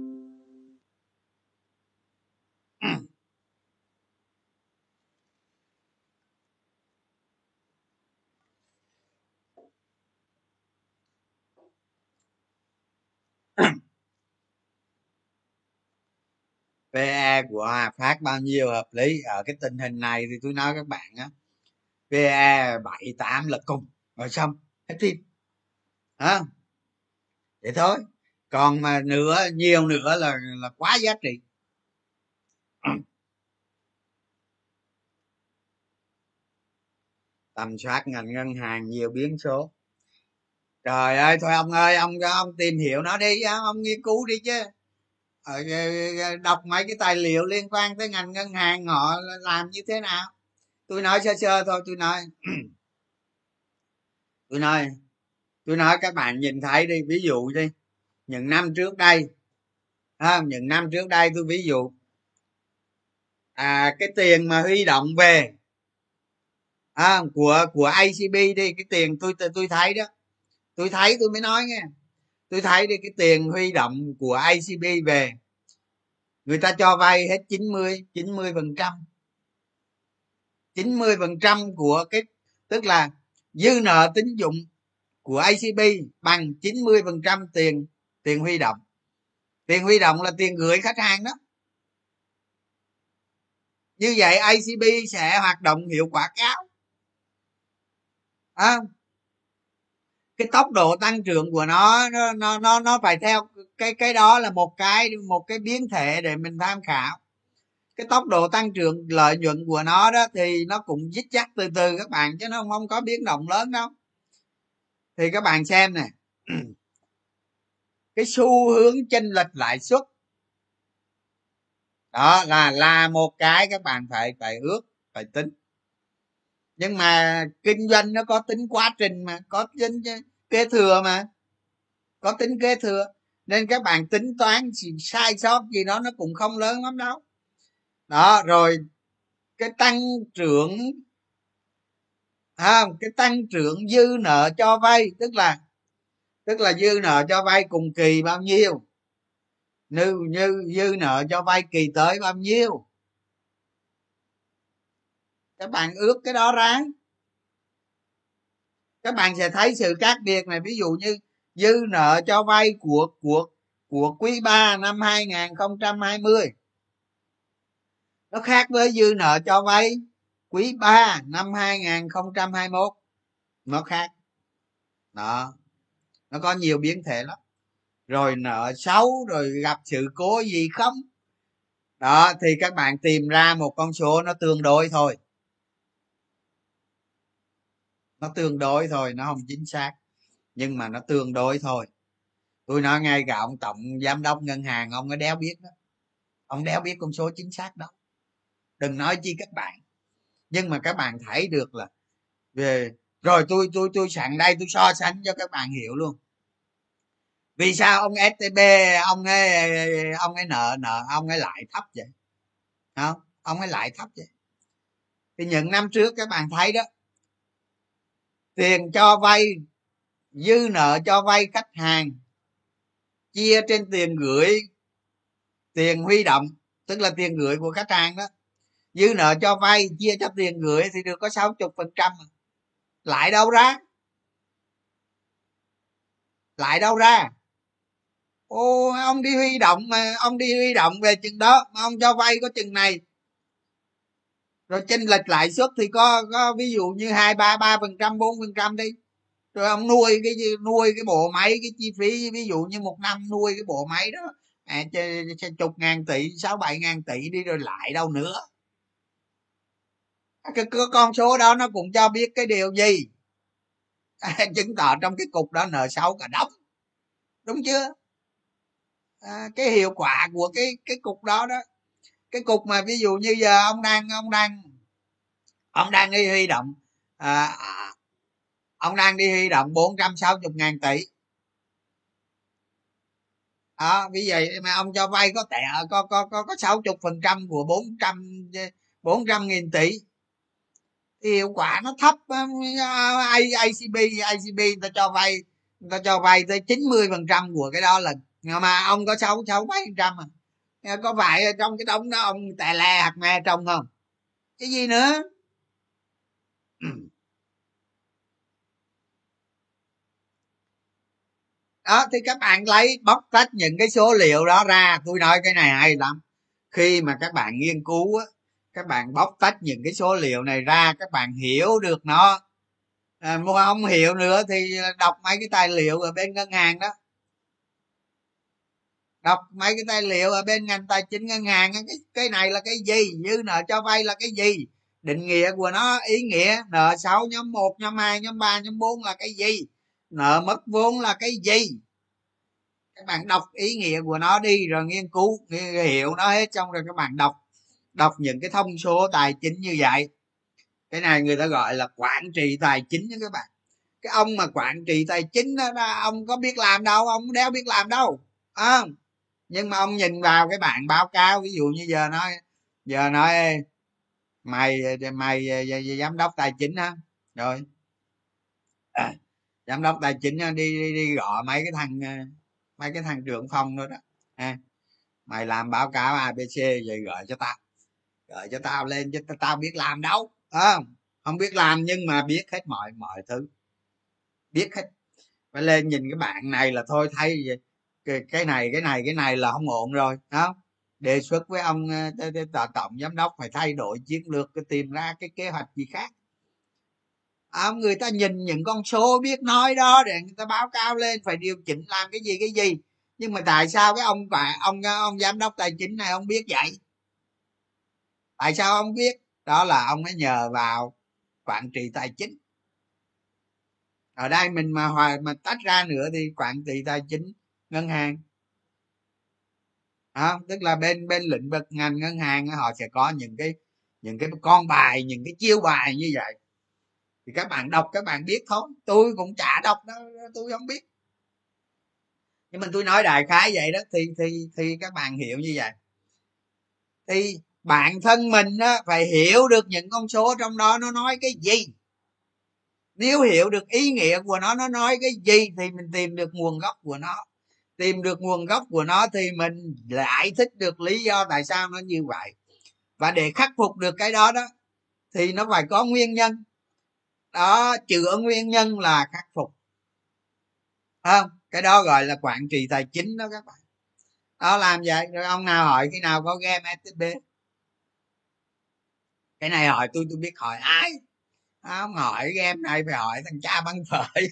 PE của Hòa Phát bao nhiêu hợp lý? Ở cái tình hình này thì tôi nói các bạn á PE bảy tám là cùng, rồi xong, hết phim. Hả vậy thôi. Còn mà nữa, nhiều nữa là là quá giá trị. Tầm soát ngành ngân hàng nhiều biến số. Trời ơi, thôi ông ơi, ông ông tìm hiểu nó đi ông nghiên cứu đi chứ. Ờ, Đọc mấy cái tài liệu liên quan tới ngành ngân hàng họ làm như thế nào? Tôi nói sơ sơ thôi tôi nói. Tôi nói tôi nói các bạn nhìn thấy đi ví dụ đi. Những năm trước đây à, những năm trước đây tôi ví dụ à cái tiền mà huy động về à, của của acb đi cái tiền tôi tôi thấy đó. Tôi thấy tôi mới nói nghe tôi thấy đi cái tiền huy động của ICB về người ta cho vay hết 90 90 phần trăm. 90 phần trăm của cái tức là dư nợ tín dụng của ICB bằng 90 phần trăm tiền tiền huy động. Tiền huy động là tiền gửi khách hàng đó. Như vậy ICB sẽ hoạt động hiệu quả cao. À, cái tốc độ tăng trưởng của nó nó nó nó phải theo cái cái đó là một cái một cái biến thể để mình tham khảo. Cái tốc độ tăng trưởng, lợi nhuận của nó đó thì nó cũng dích chắc từ từ các bạn chứ nó không có biến động lớn đâu. Thì các bạn xem nè. Cái xu hướng chênh lệch lãi suất. Đó là là một cái các bạn phải phải ước, phải tính. Nhưng mà kinh doanh nó có tính quá trình mà, có tính kế thừa mà. Có tính kế thừa. Nên các bạn tính toán sai sót gì đó nó cũng không lớn lắm đâu. Đó rồi cái tăng trưởng à, cái tăng trưởng dư nợ cho vay tức là tức là dư nợ cho vay cùng kỳ bao nhiêu? Như như dư nợ cho vay kỳ tới bao nhiêu? Các bạn ước cái đó ra các bạn sẽ thấy sự khác biệt này. Ví dụ như dư nợ cho vay của của của quý 3 năm 2020 nó khác với dư nợ cho vay quý 3 năm 2021 nó khác. Đó. Nó có nhiều biến thể lắm. Rồi nợ xấu, rồi gặp sự cố gì không? Đó, thì các bạn tìm ra một con số nó tương đối thôi nó tương đối thôi, nó không chính xác. Nhưng mà nó tương đối thôi. Tôi nói ngay cả ông tổng, giám đốc ngân hàng, ông có đéo biết đó. Ông đéo biết con số chính xác đó. Đừng nói chi các bạn. Nhưng mà các bạn thấy được là về, rồi tôi tôi tôi sẵn đây, tôi so sánh cho các bạn hiểu luôn. Vì sao ông stb ông ấy ông ấy nợ nợ, ông ấy lại thấp vậy? Không ông ấy lại thấp vậy? Thì những năm trước các bạn thấy đó tiền cho vay, dư nợ cho vay khách hàng. Chia trên tiền gửi, tiền huy động, tức là tiền gửi của khách hàng đó. Dư nợ cho vay, chia cho tiền gửi thì được có sáu chục phần trăm. Lại đâu ra? Lại đâu ra? Ô, ông đi huy động mà, ông đi huy động về chừng đó, mà ông cho vay có chừng này rồi chênh lệch lãi suất thì có có ví dụ như hai ba ba phần trăm bốn phần trăm đi. Rồi ông nuôi cái nuôi cái bộ máy cái chi phí ví dụ như một năm nuôi cái bộ máy đó à, chục ngàn tỷ sáu bảy ngàn tỷ đi rồi lại đâu nữa. À, cái, cái con số đó nó cũng cho biết cái điều gì? À, chứng tỏ trong cái cục đó nợ xấu cả đống. Đúng chưa? À, cái hiệu quả của cái cái cục đó đó cái cục mà ví dụ như giờ ông đang ông đang ông đang đi huy động à, ông đang đi huy động 460 ngàn tỷ. Đó vì vậy mà ông cho vay có tệ có có có có sáu chục phần trăm của bốn trăm bốn trăm nghìn tỷ. Thì hiệu quả nó thấp à, ICB ICB người ta cho vay người ta cho vay tới 90 phần trăm của cái đó là mà ông có sáu sáu mấy phần trăm à có phải trong cái đống đó ông tè le hạt me trong không? Cái gì nữa? Đó thì các bạn lấy bóc tách những cái số liệu đó ra. Tôi nói cái này hay lắm. Khi mà các bạn nghiên cứu á các bạn bóc tách những cái số liệu này ra các bạn hiểu được nó. À, mà không hiểu nữa thì đọc mấy cái tài liệu ở bên ngân hàng đó đọc mấy cái tài liệu ở bên ngành tài chính ngân hàng cái cái này là cái gì? Dư nợ cho vay là cái gì? Định nghĩa của nó ý nghĩa nợ xấu nhóm một nhóm hai nhóm ba nhóm bốn là cái gì? Nợ mất vốn là cái gì? Các bạn đọc ý nghĩa của nó đi rồi nghiên cứu hiểu nó hết xong rồi các bạn đọc đọc những cái thông số tài chính như vậy. Cái này người ta gọi là quản trị tài chính đó các bạn. Cái ông mà quản trị tài chính đó, đó ông có biết làm đâu ông đéo biết làm đâu à, nhưng mà ông nhìn vào cái bảng báo cáo ví dụ như giờ nói giờ nói mày mày giám đốc tài chính á rồi. À, giám đốc tài chính đi đi, đi gọi mấy cái thằng à, mấy cái thằng trưởng phòng nữa đó. À, mày làm báo cáo abc vậy gửi cho tao gửi cho tao lên chứ tao biết làm đâu không? Không biết làm nhưng mà biết hết mọi mọi thứ biết hết. Phải lên nhìn cái bạn này là thôi thấy vậy cái, cái này cái này cái này là không ổn rồi đó đề xuất với ông ờ, tổng giám đốc phải thay đổi chiến lược cái tìm ra cái kế hoạch gì khác. À, người ta nhìn những con số biết nói đó để người ta báo cáo lên phải điều chỉnh làm cái gì cái gì. Nhưng mà tại sao cái ông ông ông giám đốc tài chính này không biết vậy? Tại sao ông biết? Đó là ông ấy nhờ vào quản trị tài chính. Ở đây mình mà hòa mà tách ra nữa thì quản trị tài chính ngân hàng. À, tức là bên bên lĩnh vực ngành ngân hàng họ sẽ có những cái những cái con bài những cái chiêu bài như vậy. Thì các bạn đọc các bạn biết thôi. Tôi cũng chả đọc đó tôi không biết. Nhưng mà tôi nói đại khái vậy đó thì thì thì các bạn hiểu như vậy. Thì bản thân mình á, phải hiểu được những con số trong đó nó nói cái gì. Nếu hiểu được ý nghĩa của nó nó nói cái gì thì mình tìm được nguồn gốc của nó tìm được nguồn gốc của nó thì mình giải thích được lý do tại sao nó như vậy. Và để khắc phục được cái đó đó, thì nó phải có nguyên nhân. Đó chữa nguyên nhân là khắc phục. Không? Cái đó gọi là quản trị tài chính đó các bạn. Đó, làm vậy, rồi ông nào hỏi, khi nào có game stb cái này hỏi tôi tôi biết hỏi ai. Không, hỏi game này phải hỏi thằng cha băng phởi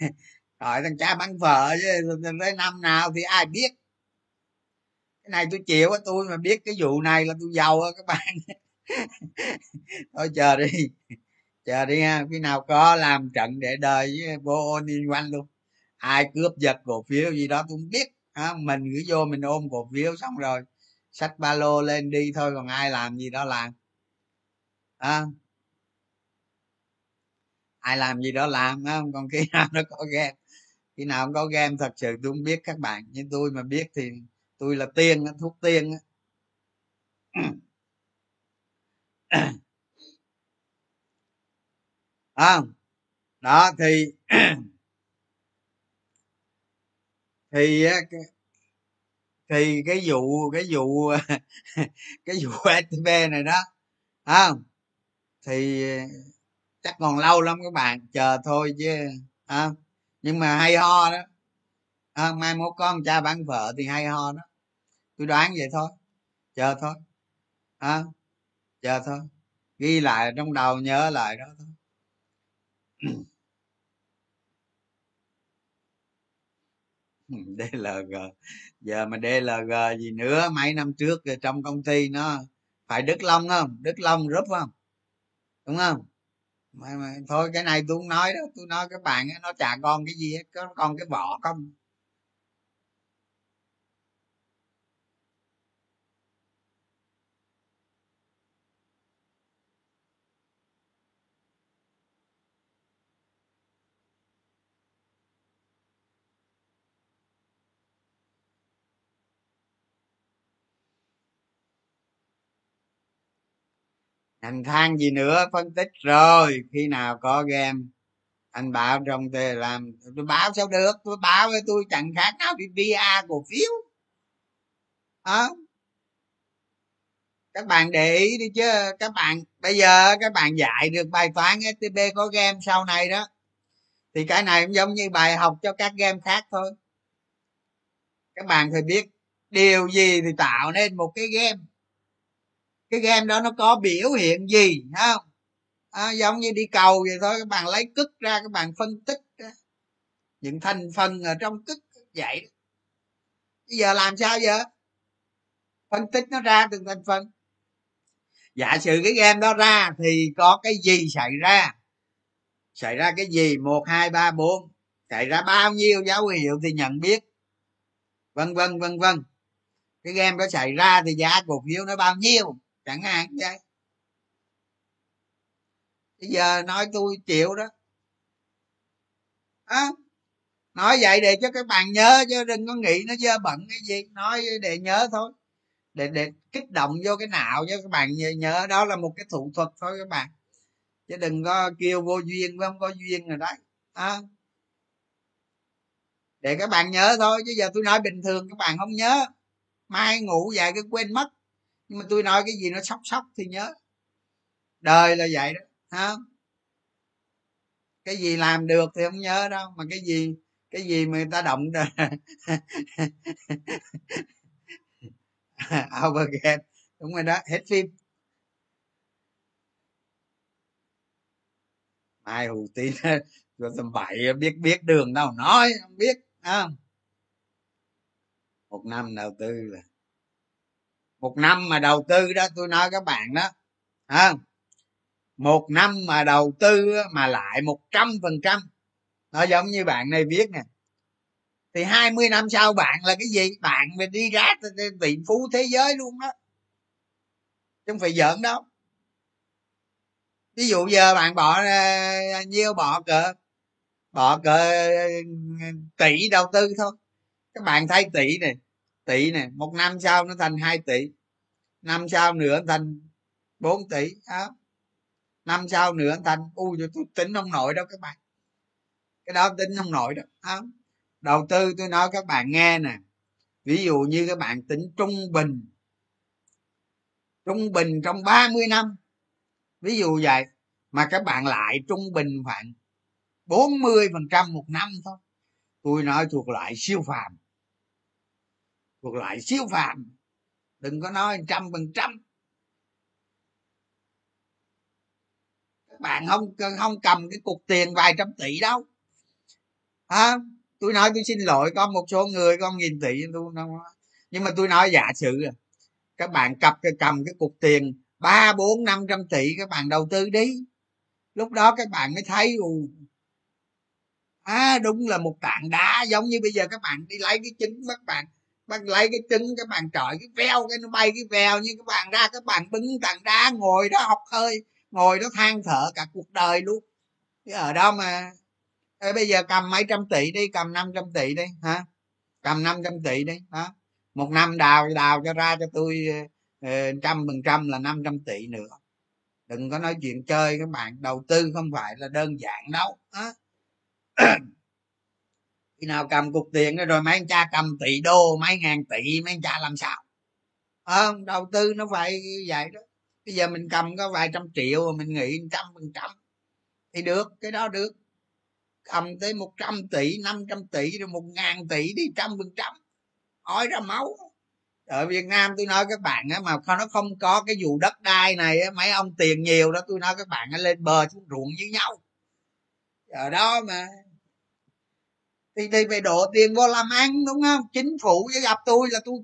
hỏi thằng cha bán phở chứ tới năm nào thì ai biết? Cái này tôi chịu á tôi mà biết cái vụ này là tôi giàu á các bạn. Thôi chờ đi chờ đi ha khi nào có làm trận để đời với vô ôn quanh luôn. Ai cướp giật cổ phiếu gì đó tôi không biết ha. mình cứ vô mình ôm cổ phiếu xong rồi sách ba lô lên đi thôi còn ai làm gì đó làm. À, ai làm gì đó làm không còn khi nào nó có ghen? Khi nào không có game thật sự tôi không biết các bạn. Nhưng tôi mà biết thì tôi là tiên thuốc tiên à, đó thì thì thì cái vụ cái vụ cái vụ stb này đó không thì chắc còn lâu lắm các bạn chờ thôi chứ à, nhưng mà hay ho đó. À, mai mốt con cha bán vợ thì hay ho đó. Tôi đoán vậy thôi. Chờ thôi. À, chờ thôi. Ghi lại trong đầu nhớ lại đó thôi. DLG giờ mà DLG gì nữa? Mấy năm trước trong công ty nó phải Đức Long không? Đức Long rút không? Đúng không? Mà, mà thôi cái này tôi không nói đó tôi nói các bạn nó chả con cái gì hết. Có con cái vỏ không anh than gì nữa, phân tích rồi. Khi nào có game, anh bảo trong tề làm, tôi báo sao được? Tôi báo với tôi chẳng khác nào đi via cổ phiếu. Đó các bạn để ý đi chứ. Các bạn, bây giờ các bạn dạy được bài toán stb có game sau này đó, thì cái này cũng giống như bài học cho các game khác thôi. Các bạn phải biết điều gì thì tạo nên một cái game cái game đó nó có biểu hiện gì không? À, giống như đi cầu vậy thôi các bạn lấy cức ra các bạn phân tích những thành phần ở trong cức vậy bây giờ làm sao giờ? Phân tích nó ra từng thành phần. Giả sử cái game đó ra thì có cái gì xảy ra? Xảy ra cái gì? Một hai ba bốn. Xảy ra bao nhiêu dấu hiệu thì nhận biết. Vân vân vân vân. Cái game đó xảy ra thì giá cổ phiếu nó bao nhiêu? Chẳng hạn vậy bây giờ nói tôi chịu đó. À, nói vậy để cho các bạn nhớ chứ đừng có nghĩ nó dơ bẩn cái gì. Nói để nhớ thôi. Để để kích động vô cái não cho các bạn nhớ đó là một cái thủ thuật thôi các bạn. Chứ đừng có kêu vô duyên với không có duyên rồi đấy. À. để các bạn nhớ thôi chứ giờ tôi nói bình thường các bạn không nhớ. Mai ngủ dậy cứ quên mất nhưng mà tôi nói cái gì nó sóc sóc thì nhớ. Đời là vậy đó ha cái gì làm được thì không nhớ đâu, mà cái gì cái gì mà người ta động overgame đúng rồi đó, hết phim. Ai hù tin rồi tầm bậy biết biết đường đâu, nói, không biết à. một năm đầu tư là một năm mà đầu tư đó tôi nói các bạn đó à, một năm mà đầu tư mà lại một trăm phần trăm. Nó giống như bạn này viết nè. Thì 20 năm sau bạn là cái gì? Bạn mà đi ra tỷ phú thế giới luôn đó. Chứ không phải giỡn đâu. Ví dụ giờ bạn bỏ nhiêu bỏ cỡ bỏ cỡ ừ, ừ, tỷ đầu tư thôi. Các bạn thấy tỷ này tỷ này một năm sau nó thành 2 tỷ, năm sau nữa thành 4 tỷ, đó. Năm sau nữa thành, u, tôi tính không nổi đâu các bạn. Cái đó tính không nổi đâu, đó. đầu tư tôi nói các bạn nghe nè, ví dụ như các bạn tính trung bình trung bình trong 30 năm, ví dụ vậy, mà các bạn lại trung bình khoảng 40 phần trăm một năm thôi. Tôi nói thuộc lại siêu phàm thuộc lại siêu phàm. Đừng có nói trăm phần trăm. Các bạn không không cầm cái cục tiền vài trăm tỷ đâu. À, tôi nói tôi xin lỗi có một số người con nghìn tỷ tôi không nhưng mà tôi nói giả sử à, các bạn cặp cầm cái cục tiền ba bốn năm trăm tỷ các bạn đầu tư đi. Lúc đó các bạn mới thấy ù à đúng là một tảng đá giống như bây giờ các bạn đi lấy cái trứng các bạn bạn lấy cái trứng các bạn trọi cái veo cái nó bay cái veo như các bạn ra các bạn bứng tảng đá ngồi đó học hơi ngồi đó than thở cả cuộc đời luôn. Chứ ở đó mà Ê, bây giờ cầm mấy trăm tỷ đi cầm 500 tỷ đi hả? Cầm 500 tỷ đi đó một năm đào đào cho ra cho tôi trăm phần trăm là 500 tỷ nữa. Đừng có nói chuyện chơi các bạn đầu tư không phải là đơn giản đâu đó. khi nào cầm cục tiền rồi mấy anh cha cầm tỷ đô mấy ngàn tỷ mấy anh cha làm sao? À, đầu tư nó phải vậy đó. Bây giờ mình cầm có vài trăm triệu mà mình nghĩ trăm phần trăm thì được cái đó được. Cầm tới một trăm tỷ năm trăm tỷ rồi một ngàn tỷ đi trăm phần trăm. Hỏi ra máu. Ở việt nam tôi nói các bạn á mà nó không có cái vụ đất đai này á mấy ông tiền nhiều đó tôi nói các bạn lên bờ xuống ruộng với nhau. Ở đó mà thì thì phải đổ tiền vô làm ăn, đúng không? Chính phủ với gặp tôi là tôi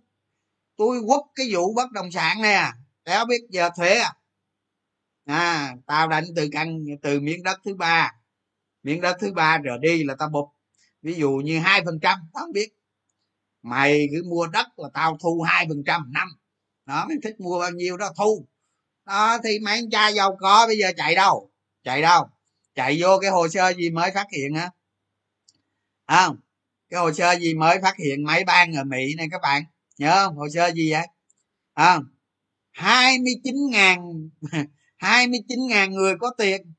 tôi quất cái vụ bất động sản này à đéo biết giờ thuế à. À tao đánh từ căn, từ miếng đất thứ ba. Miếng đất thứ ba trở đi là tao bụp ví dụ như hai phần trăm, tao không biết. Mày cứ mua đất là tao thu hai phần trăm năm. Đó, mày thích mua bao nhiêu đó thu. Đó, thì mấy anh cha giàu có bây giờ chạy đâu? Chạy đâu? Chạy vô cái hồ sơ gì mới phát hiện á? À, không cái hồ sơ gì mới phát hiện máy bang ở mỹ này các bạn? Nhớ không? Hồ sơ gì vậy? Không hai mươi chín ngàn hai mươi chín ngàn người có tiền.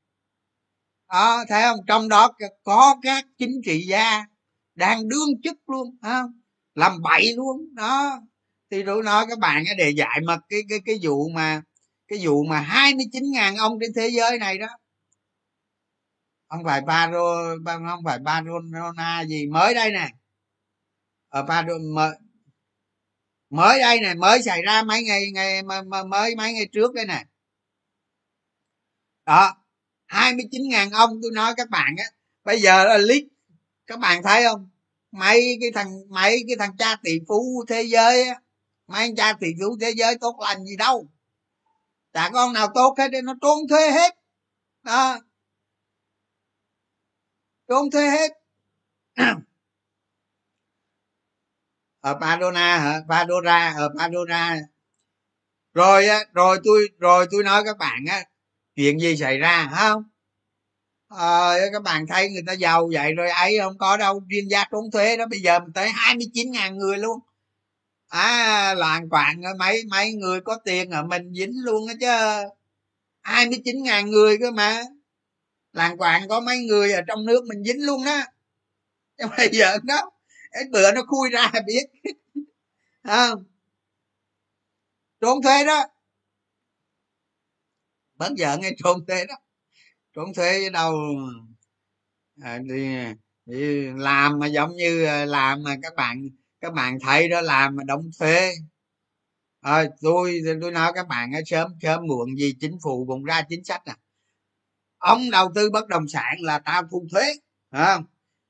Đó thấy không? Trong đó có các chính trị gia đang đương chức luôn không? Làm bậy luôn đó. Thì tôi nói các bạn để dạy mà cái cái cái vụ mà cái vụ mà 29 ngàn ông trên thế giới này đó không phải Paro không phải barona gì mới đây nè. Ở Paro mới, mới đây này mới xảy ra mấy ngày ngày mới mấy ngày trước đây nè. Đó 29 ngàn ông tôi nói các bạn á bây giờ là lít các bạn thấy không? Mấy cái thằng mấy cái thằng cha tỷ phú thế giới á mấy anh cha tỷ phú thế giới tốt lành gì đâu. Chả con nào tốt hết nó trốn thuê hết. Đó trốn thuê hết. Ở Padona hả? Padora ở Padora rồi á rồi tôi rồi tôi nói các bạn á chuyện gì xảy ra không? À, các bạn thấy người ta giàu vậy rồi ấy không có đâu. Chuyên gia trốn thuế đó bây giờ mình tới 29 ngàn người luôn. À loạn quạng mấy mấy người có tiền ở mình dính luôn á chứ. Hai mươi chín ngàn người cơ mà làng quạng có mấy người ở trong nước mình dính luôn đó. Nhưng mà giờ đó. Cái bữa nó khui ra biết. Không? Trốn thuế đó. Bớt giờ nghe trốn thuế đó. Trốn thuế với đâu. À, thì, thì làm mà giống như à, làm mà các bạn các bạn thấy đó làm mà đóng thuế. À, tôi tôi nói các bạn sớm sớm muộn gì chính phủ cũng ra chính sách à ông đầu tư bất động sản là tao thu thuế không?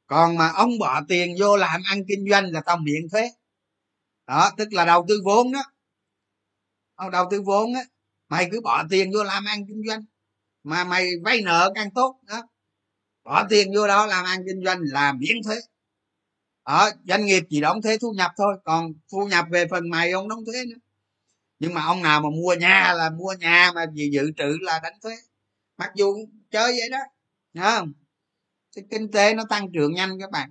Còn mà ông bỏ tiền vô làm ăn kinh doanh là tao miễn thuế. Đó, tức là đầu tư vốn đó. Ông đầu tư vốn á, mày cứ bỏ tiền vô làm ăn kinh doanh. Mà mày vay nợ càng tốt, đó. Bỏ tiền vô đó làm ăn kinh doanh là miễn thuế. Ở doanh nghiệp chỉ đóng thuế thu nhập thôi, còn thu nhập về phần mày ông đóng thuế nữa. Nhưng mà ông nào mà mua nhà là mua nhà mà gì dự trữ là đánh thuế. Mặc dù chơi vậy đó. Nhớ không? Kinh tế nó tăng trưởng nhanh các bạn.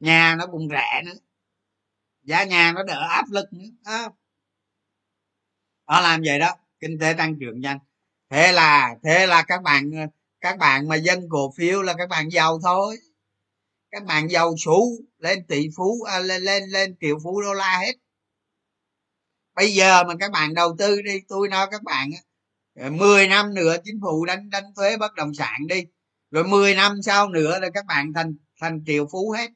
Nhà nó cũng rẻ nữa. Giá nhà nó đỡ áp lực nữa. À. nó làm vậy đó kinh tế tăng trưởng nhanh. Thế là thế là các bạn các bạn mà dân cổ phiếu là các bạn giàu thôi. Các bạn giàu số lên tỷ phú à, lên lên lên triệu phú đô la hết. Bây giờ mà các bạn đầu tư đi tôi nói các bạn 10 năm nữa chính phủ đánh đánh thuế bất động sản đi. Rồi 10 năm sau nữa là các bạn thành thành triệu phú hết.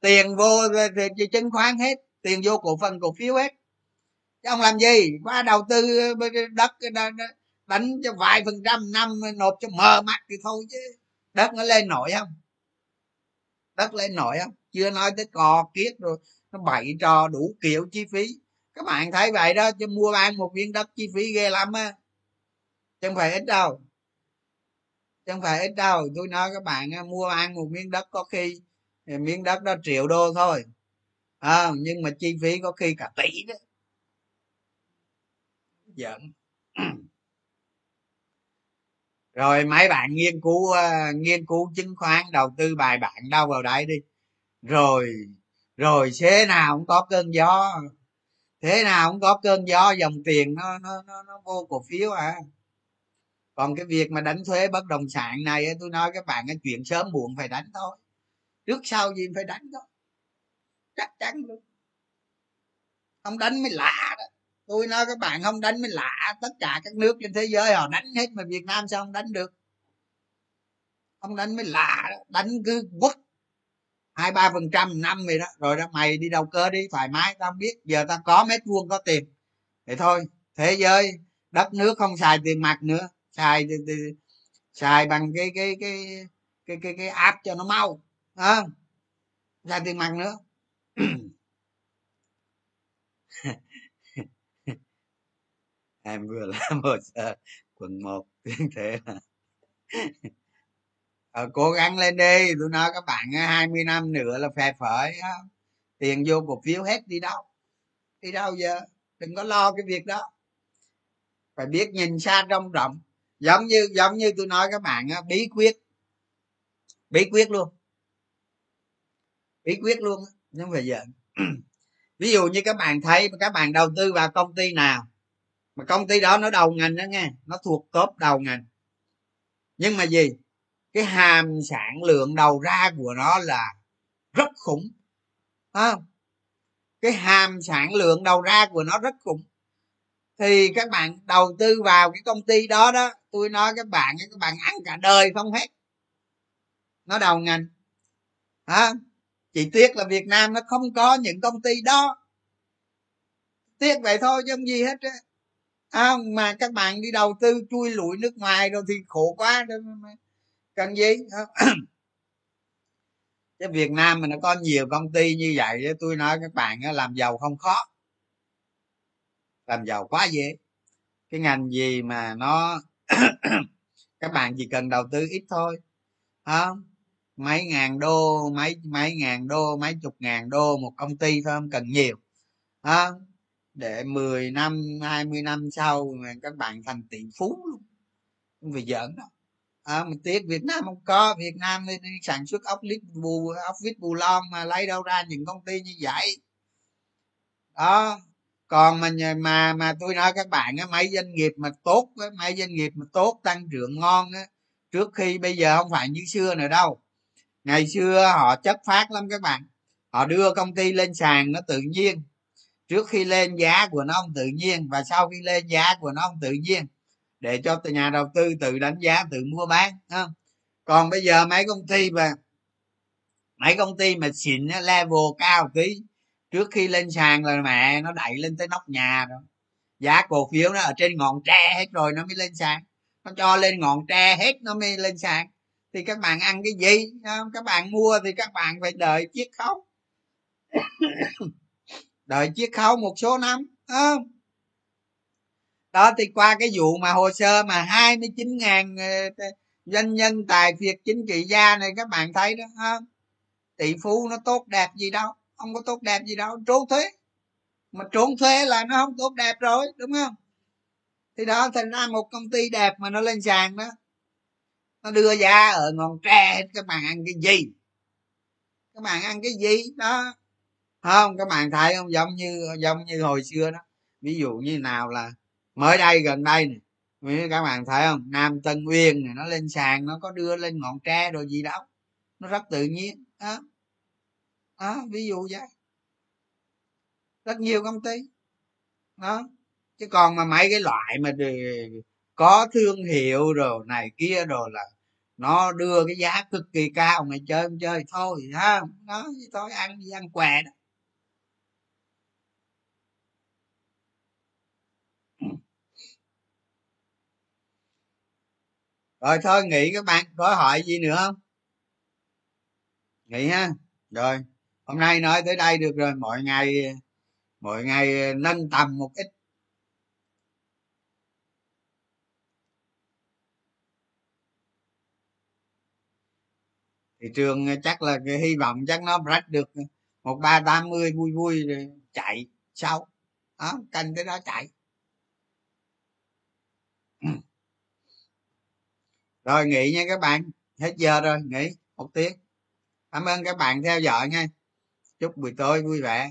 Tiền vô ờ, ờ, chứng khoán hết, tiền vô cổ phần cổ phiếu hết. Chứ ông làm gì? Qua đầu tư ờ, đất đánh cho vài phần trăm năm nộp cho mờ mắt thì thôi chứ. Đất nó lên nổi không? Đất lên nổi không? Chưa nói tới cò kiết rồi, nó bậy trò đủ kiểu chi phí. Các bạn thấy vậy đó, chứ mua bán một viên đất chi phí ghê lắm á chứ không phải ít đâu. Chứ không phải ít đâu. Tôi nói các bạn mua ăn một miếng đất có khi miếng đất đó triệu đô thôi. À, nhưng mà chi phí có khi cả tỷ đó. Giận. Rồi mấy bạn nghiên cứu uh, nghiên cứu chứng khoán đầu tư bài bản đâu vào đấy đi. Rồi rồi thế nào cũng có cơn gió. Thế nào cũng có cơn gió dòng tiền nó nó nó, nó vô cổ phiếu à còn cái việc mà đánh thuế bất động sản này tôi nói các bạn cái chuyện sớm muộn phải đánh thôi. Trước sau gì phải đánh thôi. Chắc chắn luôn. Không đánh mới lạ đó. Tôi nói các bạn không đánh mới lạ. Tất cả các nước trên thế giới họ đánh hết mà việt nam sao không đánh được? Không đánh mới lạ đó. đánh cứ quất. Hai, ba phần trăm năm vậy đó. Rồi đó, mày đi đầu cơ đi, thoải mái. Tao biết, giờ tao có mét vuông có tiền. Thế thôi, thế giới, đất nước không xài tiền mặt nữa xài xài bằng cái cái cái cái cái cái app cho nó mau à, xài tiền mặt nữa. Em vừa làm hồ sơ quần một tuyên thế là ờ, cố gắng lên đi tôi nói các bạn 20 năm nữa là phè phởi tiền vô cổ phiếu hết đi đâu đi đâu giờ? Đừng có lo cái việc đó. Phải biết nhìn xa trông rộng giống như giống như tôi nói các bạn á, bí quyết. Bí quyết luôn. Bí quyết luôn nhưng mà giờ ví dụ như các bạn thấy các bạn đầu tư vào công ty nào mà công ty đó nó đầu ngành đó nghe nó thuộc top đầu ngành. Nhưng mà gì? Cái hàm sản lượng đầu ra của nó là rất khủng à, cái hàm sản lượng đầu ra của nó rất khủng thì các bạn đầu tư vào cái công ty đó đó tôi nói các bạn các bạn ăn cả đời không hết. Nó đầu ngành. Hả? Chỉ tiếc là việt nam nó không có những công ty đó. Tiếc vậy thôi chứ không gì hết á. À, mà các bạn đi đầu tư chui lụi nước ngoài rồi thì khổ quá đâu cần gì? Cái việt nam mà nó có nhiều công ty như vậy tôi nói các bạn làm giàu không khó làm giàu quá dễ. Cái ngành gì mà nó các bạn chỉ cần đầu tư ít thôi không? Mấy ngàn đô mấy mấy ngàn đô mấy chục ngàn đô một công ty thôi không cần nhiều hả? để 10 năm 20 năm sau các bạn thành tỷ phú luôn không phải giỡn đâu. À, mình tiếc Việt Nam không có Việt Nam đi, đi sản xuất ốc lít bù ốc vít bù lon mà lấy đâu ra những công ty như vậy. Đó còn mà mà mà tôi nói các bạn á, mấy doanh nghiệp mà tốt á, mấy doanh nghiệp mà tốt, tăng trưởng ngon á, trước khi bây giờ không phải như xưa nữa đâu. Ngày xưa họ chất phát lắm các bạn. Họ đưa công ty lên sàn nó tự nhiên. Trước khi lên giá của nó không tự nhiên và sau khi lên giá của nó không tự nhiên, để cho nhà đầu tư tự đánh giá, tự mua bán không? Còn bây giờ mấy công ty mà, mấy công ty mà xịn level cao tí trước khi lên sàn là mẹ nó đẩy lên tới nóc nhà rồi. Giá cổ phiếu nó ở trên ngọn tre hết rồi nó mới lên sàn. Nó cho lên ngọn tre hết nó mới lên sàn. Thì các bạn ăn cái gì? Các bạn mua thì các bạn phải đợi chiếc khấu. Đợi chiếc khấu một số năm không? Đó, thì qua cái vụ mà hồ sơ mà 29 ngàn ờ, doanh nhân tài phiệt chính trị gia này các bạn thấy đó không? Tỷ phú nó tốt đẹp gì đâu không có tốt đẹp gì đâu, trốn thuế. Mà trốn thuế là nó không tốt đẹp rồi, đúng không? Thì đó, thành ra một công ty đẹp mà nó lên sàn đó, nó đưa giá ở ờ, ngọn tre các bạn ăn cái gì? Các bạn ăn cái gì? Đó. Không, các bạn thấy không? Giống như giống như hồi xưa đó. Ví dụ như nào là mới đây, gần đây này các bạn thấy không? Nam tân uyên này nó lên sàn, nó có đưa lên ngọn tre rồi gì đâu. Nó rất tự nhiên, đó à, ví dụ vậy. Rất nhiều công ty. Đó. Chứ còn mà mấy cái loại mà có thương hiệu rồi này kia rồi là nó đưa cái giá cực kỳ cao mày chơi không chơi thôi ha nó thôi ăn gì ăn què đó. Rồi thôi nghỉ các bạn có hỏi gì nữa không? Nghỉ ha. Rồi hôm nay nói tới đây được rồi, mọi ngày mọi ngày nâng tầm một ít. Thị trường chắc là cái hy vọng chắc nó rách được một ba tám mươi vui vui rồi chạy sau. Đó, canh cái đó chạy. Rồi nghỉ nha các bạn. Hết giờ rồi, nghỉ một tiếng. Cảm ơn các bạn theo dõi nha chúc buổi tối vui vẻ.